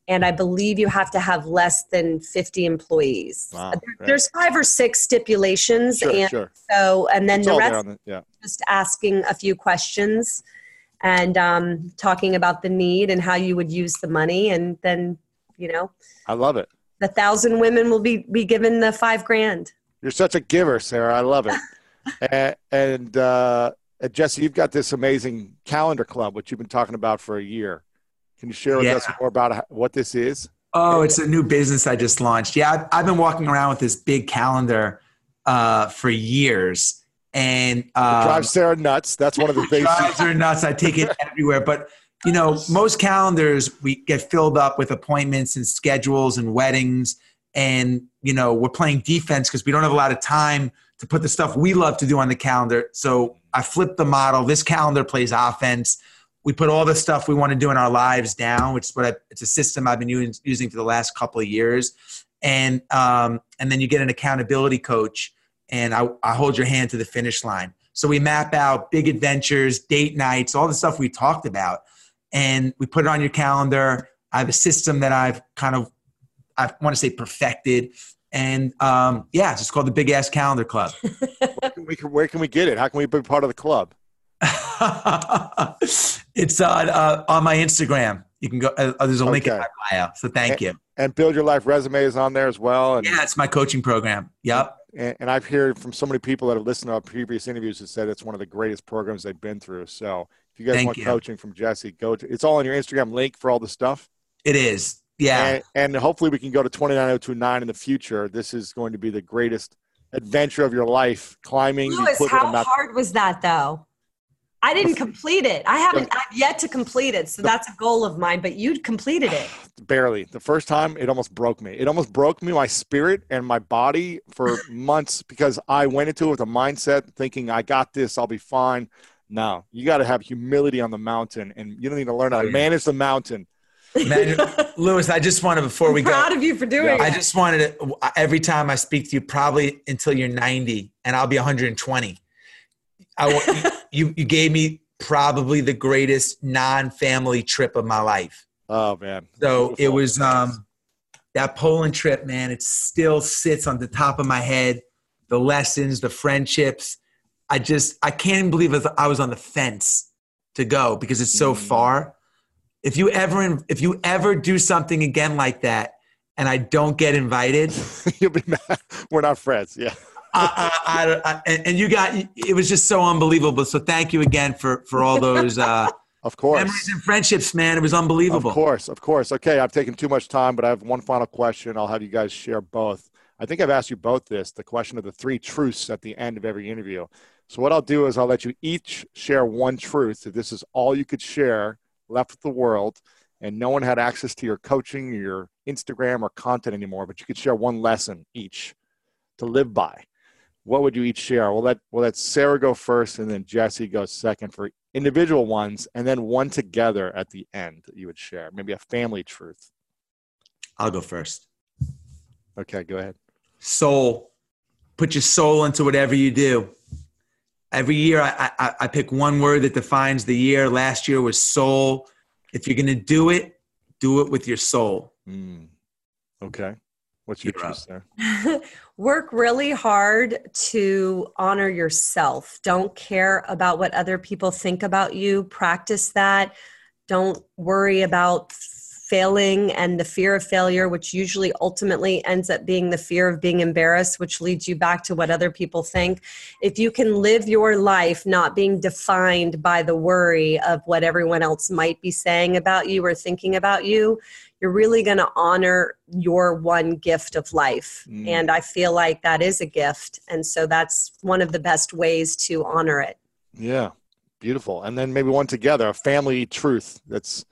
and I believe you have to have less than fifty employees. Wow, There-. There's five or six stipulations, Sure, and sure. so and then It's the rest the, yeah. just asking a few questions and um, talking about the need and how you would use the money, and then you know I love it. the thousand women will be be given the five grand. You're such a giver, Sara. I love it. (laughs) and and uh, Jesse, you've got this amazing calendar club, which you've been talking about for a year. Can you share with Yeah. us more about what this is? Oh, it's a new business I just launched. Yeah, I've, I've been walking around with this big calendar uh, for years, and um, drives Sara nuts. That's one of the (laughs) things. drives her nuts. I take it (laughs) everywhere, but you know, most calendars we get filled up with appointments and schedules and weddings, and you know, we're playing defense because we don't have a lot of time to put the stuff we love to do on the calendar. So I flipped the model. This calendar plays offense. We put all the stuff we want to do in our lives down, which is what I, it's a system I've been using, for the last couple of years, and um, and then you get an accountability coach, and I, I hold your hand to the finish line. So we map out big adventures, date nights, all the stuff we talked about, and we put it on your calendar. I have a system that I've kind of, I want to say perfected, and um, yeah, it's called the Big Ass Calendar Club. (laughs) Where can we, where can we get it? How can we be part of the club? (laughs) it's on uh, on my Instagram. You can go. Uh, there's a link in Okay. my bio. So thank you. And Build Your Life resume is on there as well. And, Yeah, it's my coaching program. Yep. and, and I've heard from so many people that have listened to our previous interviews that said it's one of the greatest programs they've been through. So if you guys Thank want you. coaching from Jesse, go to it's all on your Instagram link for all the stuff. It is. Yeah. And, and hopefully we can go to 29029 in the future. This is going to be the greatest adventure of your life climbing. the Lewis, how hard was that though? I didn't complete it. I haven't I've yet to complete it. So that's a goal of mine, but you completed it. (sighs) barely the first time it almost broke me it almost broke me my spirit and my body for (laughs) months because i went into it with a mindset thinking i got this i'll be fine no you got to have humility on the mountain and you don't need to learn how to manage the mountain Man, (laughs) Lewis, I just wanted before we I'm go. proud of you for doing I just wanted to every time I speak to you, probably until you're 90, and I'll be 120. I you you gave me probably the greatest non-family trip of my life. oh man So it was um, that Poland trip, man. It still sits on the top of my head. The lessons, the friendships. I just I can't even believe I was on the fence to go because it's so Mm. far. If you ever if you ever do something again like that, and I don't get invited, (laughs) you'll be mad we're not friends yeah I, I, and, and you got it was just so unbelievable. So thank you again for for all those. Uh, (laughs) Of course. Memories and friendships, man. It was unbelievable. Of course, of course. Okay, I've taken too much time, but I have one final question. I'll have you guys share both. I think I've asked you both this the question of the three truths at the end of every interview. So, what I'll do is I'll let you each share one truth. If this is all you could share left with the world, and no one had access to your coaching, your Instagram, or content anymore, but you could share one lesson each to live by. What would you each share? We'll let, we'll let Sara go first, and then Jesse go second for individual ones, and then one together at the end that you would share. Maybe a family truth. I'll go first. Okay, go ahead. Soul. Put your soul into whatever you do. Every year, I, I, I pick one word that defines the year. Last year was soul. If you're going to do it, do it with your soul. Mm. Okay. What's your truth there? (laughs) Work really hard to honor yourself. Don't care about what other people think about you. Practice that. Don't worry about failing and the fear of failure, which usually ultimately ends up being the fear of being embarrassed, which leads you back to what other people think. If you can live your life not being defined by the worry of what everyone else might be saying about you or thinking about you, you're really going to honor your one gift of life. Mm. And I feel like that is a gift. And so that's one of the best ways to honor it. Yeah. Beautiful. And then maybe one together, a family truth that's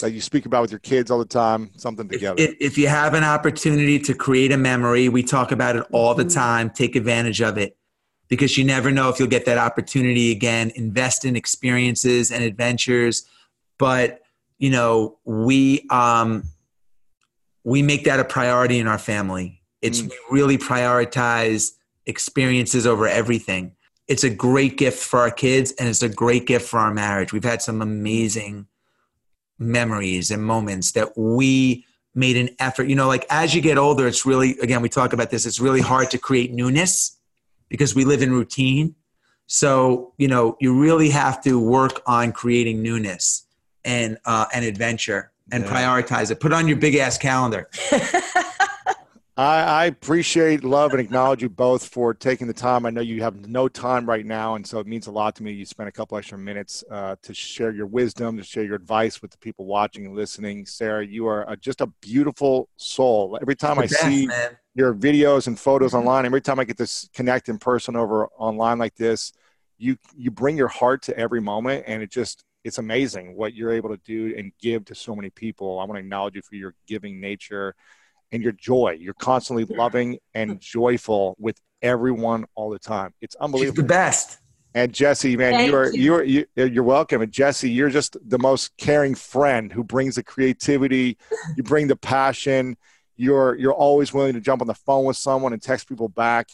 that you speak about with your kids all the time, something together. If, if, you have an opportunity to create a memory, we talk about it all the mm-hmm. time. Take advantage of it because you never know if you'll get that opportunity again. Invest in experiences and adventures, but you know we um, we make that a priority in our family. It's mm. we really prioritize experiences over everything. It's a great gift for our kids, and it's a great gift for our marriage. We've had some amazing memories and moments that we made an effort. You know, like as you get older, it's really, again, we talk about this, it's really hard to create newness because we live in routine. So, you know, you really have to work on creating newness and, uh, and adventure and yeah. prioritize it. Put on your big ass calendar. (laughs) I, I, appreciate, love, and acknowledge you both for taking the time. I know you have no time right now, and so it means a lot to me. You spent a couple extra minutes uh, to share your wisdom, to share your advice with the people watching and listening. Sara, you are a, just a beautiful soul. Every time I best, see man. your videos and photos mm-hmm. online, every time I get to connect in person over online like this, you you bring your heart to every moment, and it just it's amazing what you're able to do and give to so many people. I want to acknowledge you for your giving nature and your joy. You're constantly loving and (laughs) joyful with everyone all the time. It's unbelievable. She's the best. And Jesse, man, Thank you are you. are you, you're welcome. And Jesse, you're just the most caring friend who brings the creativity. You (laughs) bring the passion. You're you're always willing to jump on the phone with someone and text people back.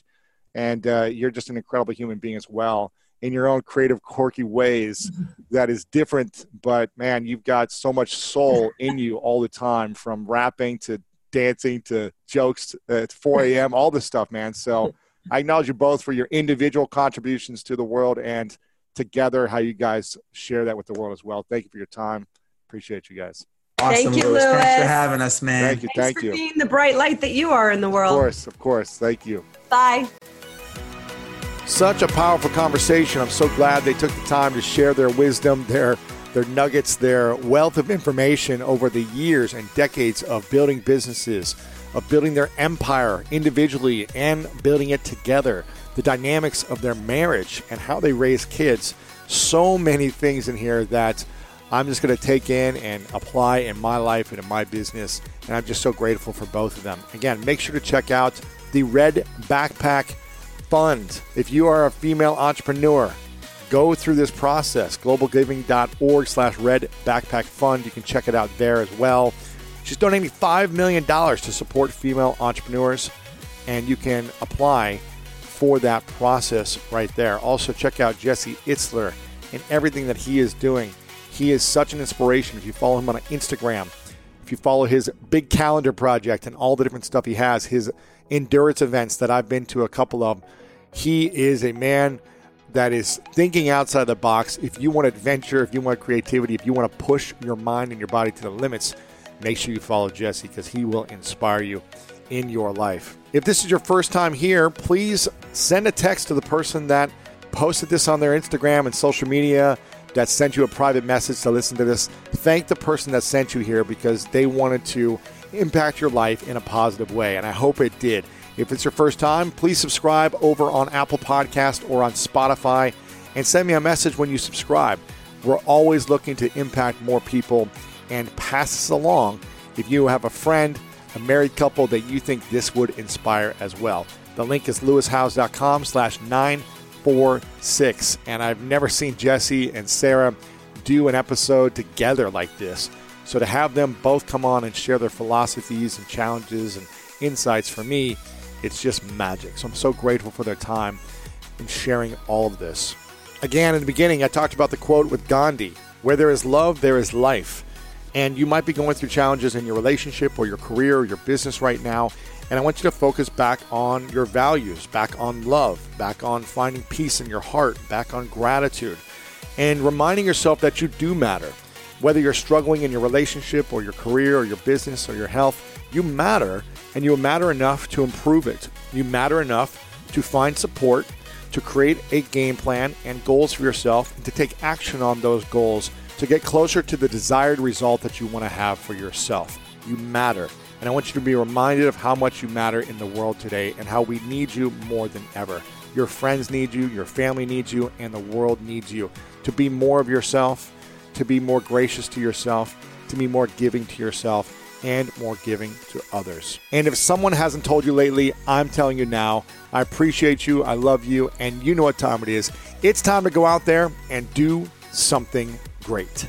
And uh, you're just an incredible human being as well in your own creative, quirky ways (laughs) that is different. But man, you've got so much soul in you all the time, from rapping to dancing to jokes at 4 a.m., all this stuff, man. So I acknowledge you both for your individual contributions to the world and together how you guys share that with the world as well. Thank you for your time. Appreciate you guys. Awesome, thank you, Lewis. Lewis. Thanks for having us, man. Thank you. Thanks thank for you. being the bright light that you are in the world. Of course, of course. Thank you. Bye. Such a powerful conversation. I'm so glad they took the time to share their wisdom, their their nuggets, their wealth of information over the years and decades of building businesses, of building their empire individually and building it together, the dynamics of their marriage and how they raise kids. So many things in here that I'm just going to take in and apply in my life and in my business. And I'm just so grateful for both of them. Again, make sure to check out the Red Backpack Fund. If you are a female entrepreneur, go through this process. Globalgiving.org slash red backpack fund. You can check it out there as well. She's donating $5 million to support female entrepreneurs, and you can apply for that process right there. Also, check out Jesse Itzler and everything that he is doing. He is such an inspiration. If you follow him on Instagram, if you follow his big calendar project and all the different stuff he has, his endurance events that I've been to a couple of, he is a man – that is thinking outside the box. If you want adventure, if you want creativity, if you want to push your mind and your body to the limits, make sure you follow Jesse because he will inspire you in your life. If this is your first time here, please send a text to the person that posted this on their Instagram and social media that sent you a private message to listen to this. Thank the person that sent you here because they wanted to impact your life in a positive way, and I hope it did. If it's your first time, please subscribe over on Apple Podcast or on Spotify and send me a message when you subscribe. We're always looking to impact more people and pass this along if you have a friend, a married couple that you think this would inspire as well. The link is lewishowes.com slash 946. And I've never seen Jesse and Sara do an episode together like this. So to have them both come on and share their philosophies and challenges and insights for me, it's just magic. So I'm so grateful for their time in sharing all of this. Again, in the beginning, I talked about the quote with Gandhi where there is love, there is life. And you might be going through challenges in your relationship or your career or your business right now. And I want you to focus back on your values, back on love, back on finding peace in your heart, back on gratitude, and reminding yourself that you do matter. Whether you're struggling in your relationship or your career or your business or your health, you matter and you matter enough to improve it. You matter enough to find support, to create a game plan and goals for yourself, and to take action on those goals to get closer to the desired result that you want to have for yourself. You matter. And I want you to be reminded of how much you matter in the world today and how we need you more than ever. Your friends need you, your family needs you, and the world needs you to be more of yourself, to be more gracious to yourself, to be more giving to yourself, and more giving to others. And if someone hasn't told you lately, I'm telling you now, I appreciate you, I love you, and you know what time it is. It's time to go out there and do something great.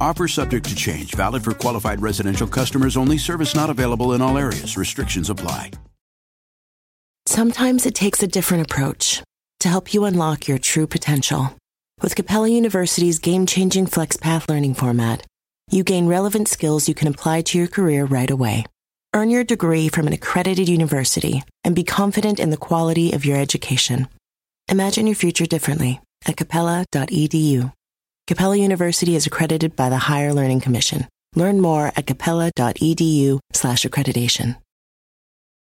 Offer subject to change, valid for qualified residential customers only, service not available in all areas. Restrictions apply. Sometimes it takes a different approach to help you unlock your true potential. With Capella University's game changing FlexPath learning format, you gain relevant skills you can apply to your career right away. Earn your degree from an accredited university and be confident in the quality of your education. Imagine your future differently at capella.edu. Capella University is accredited by the Higher Learning Commission. Learn more at capella.edu/slash accreditation.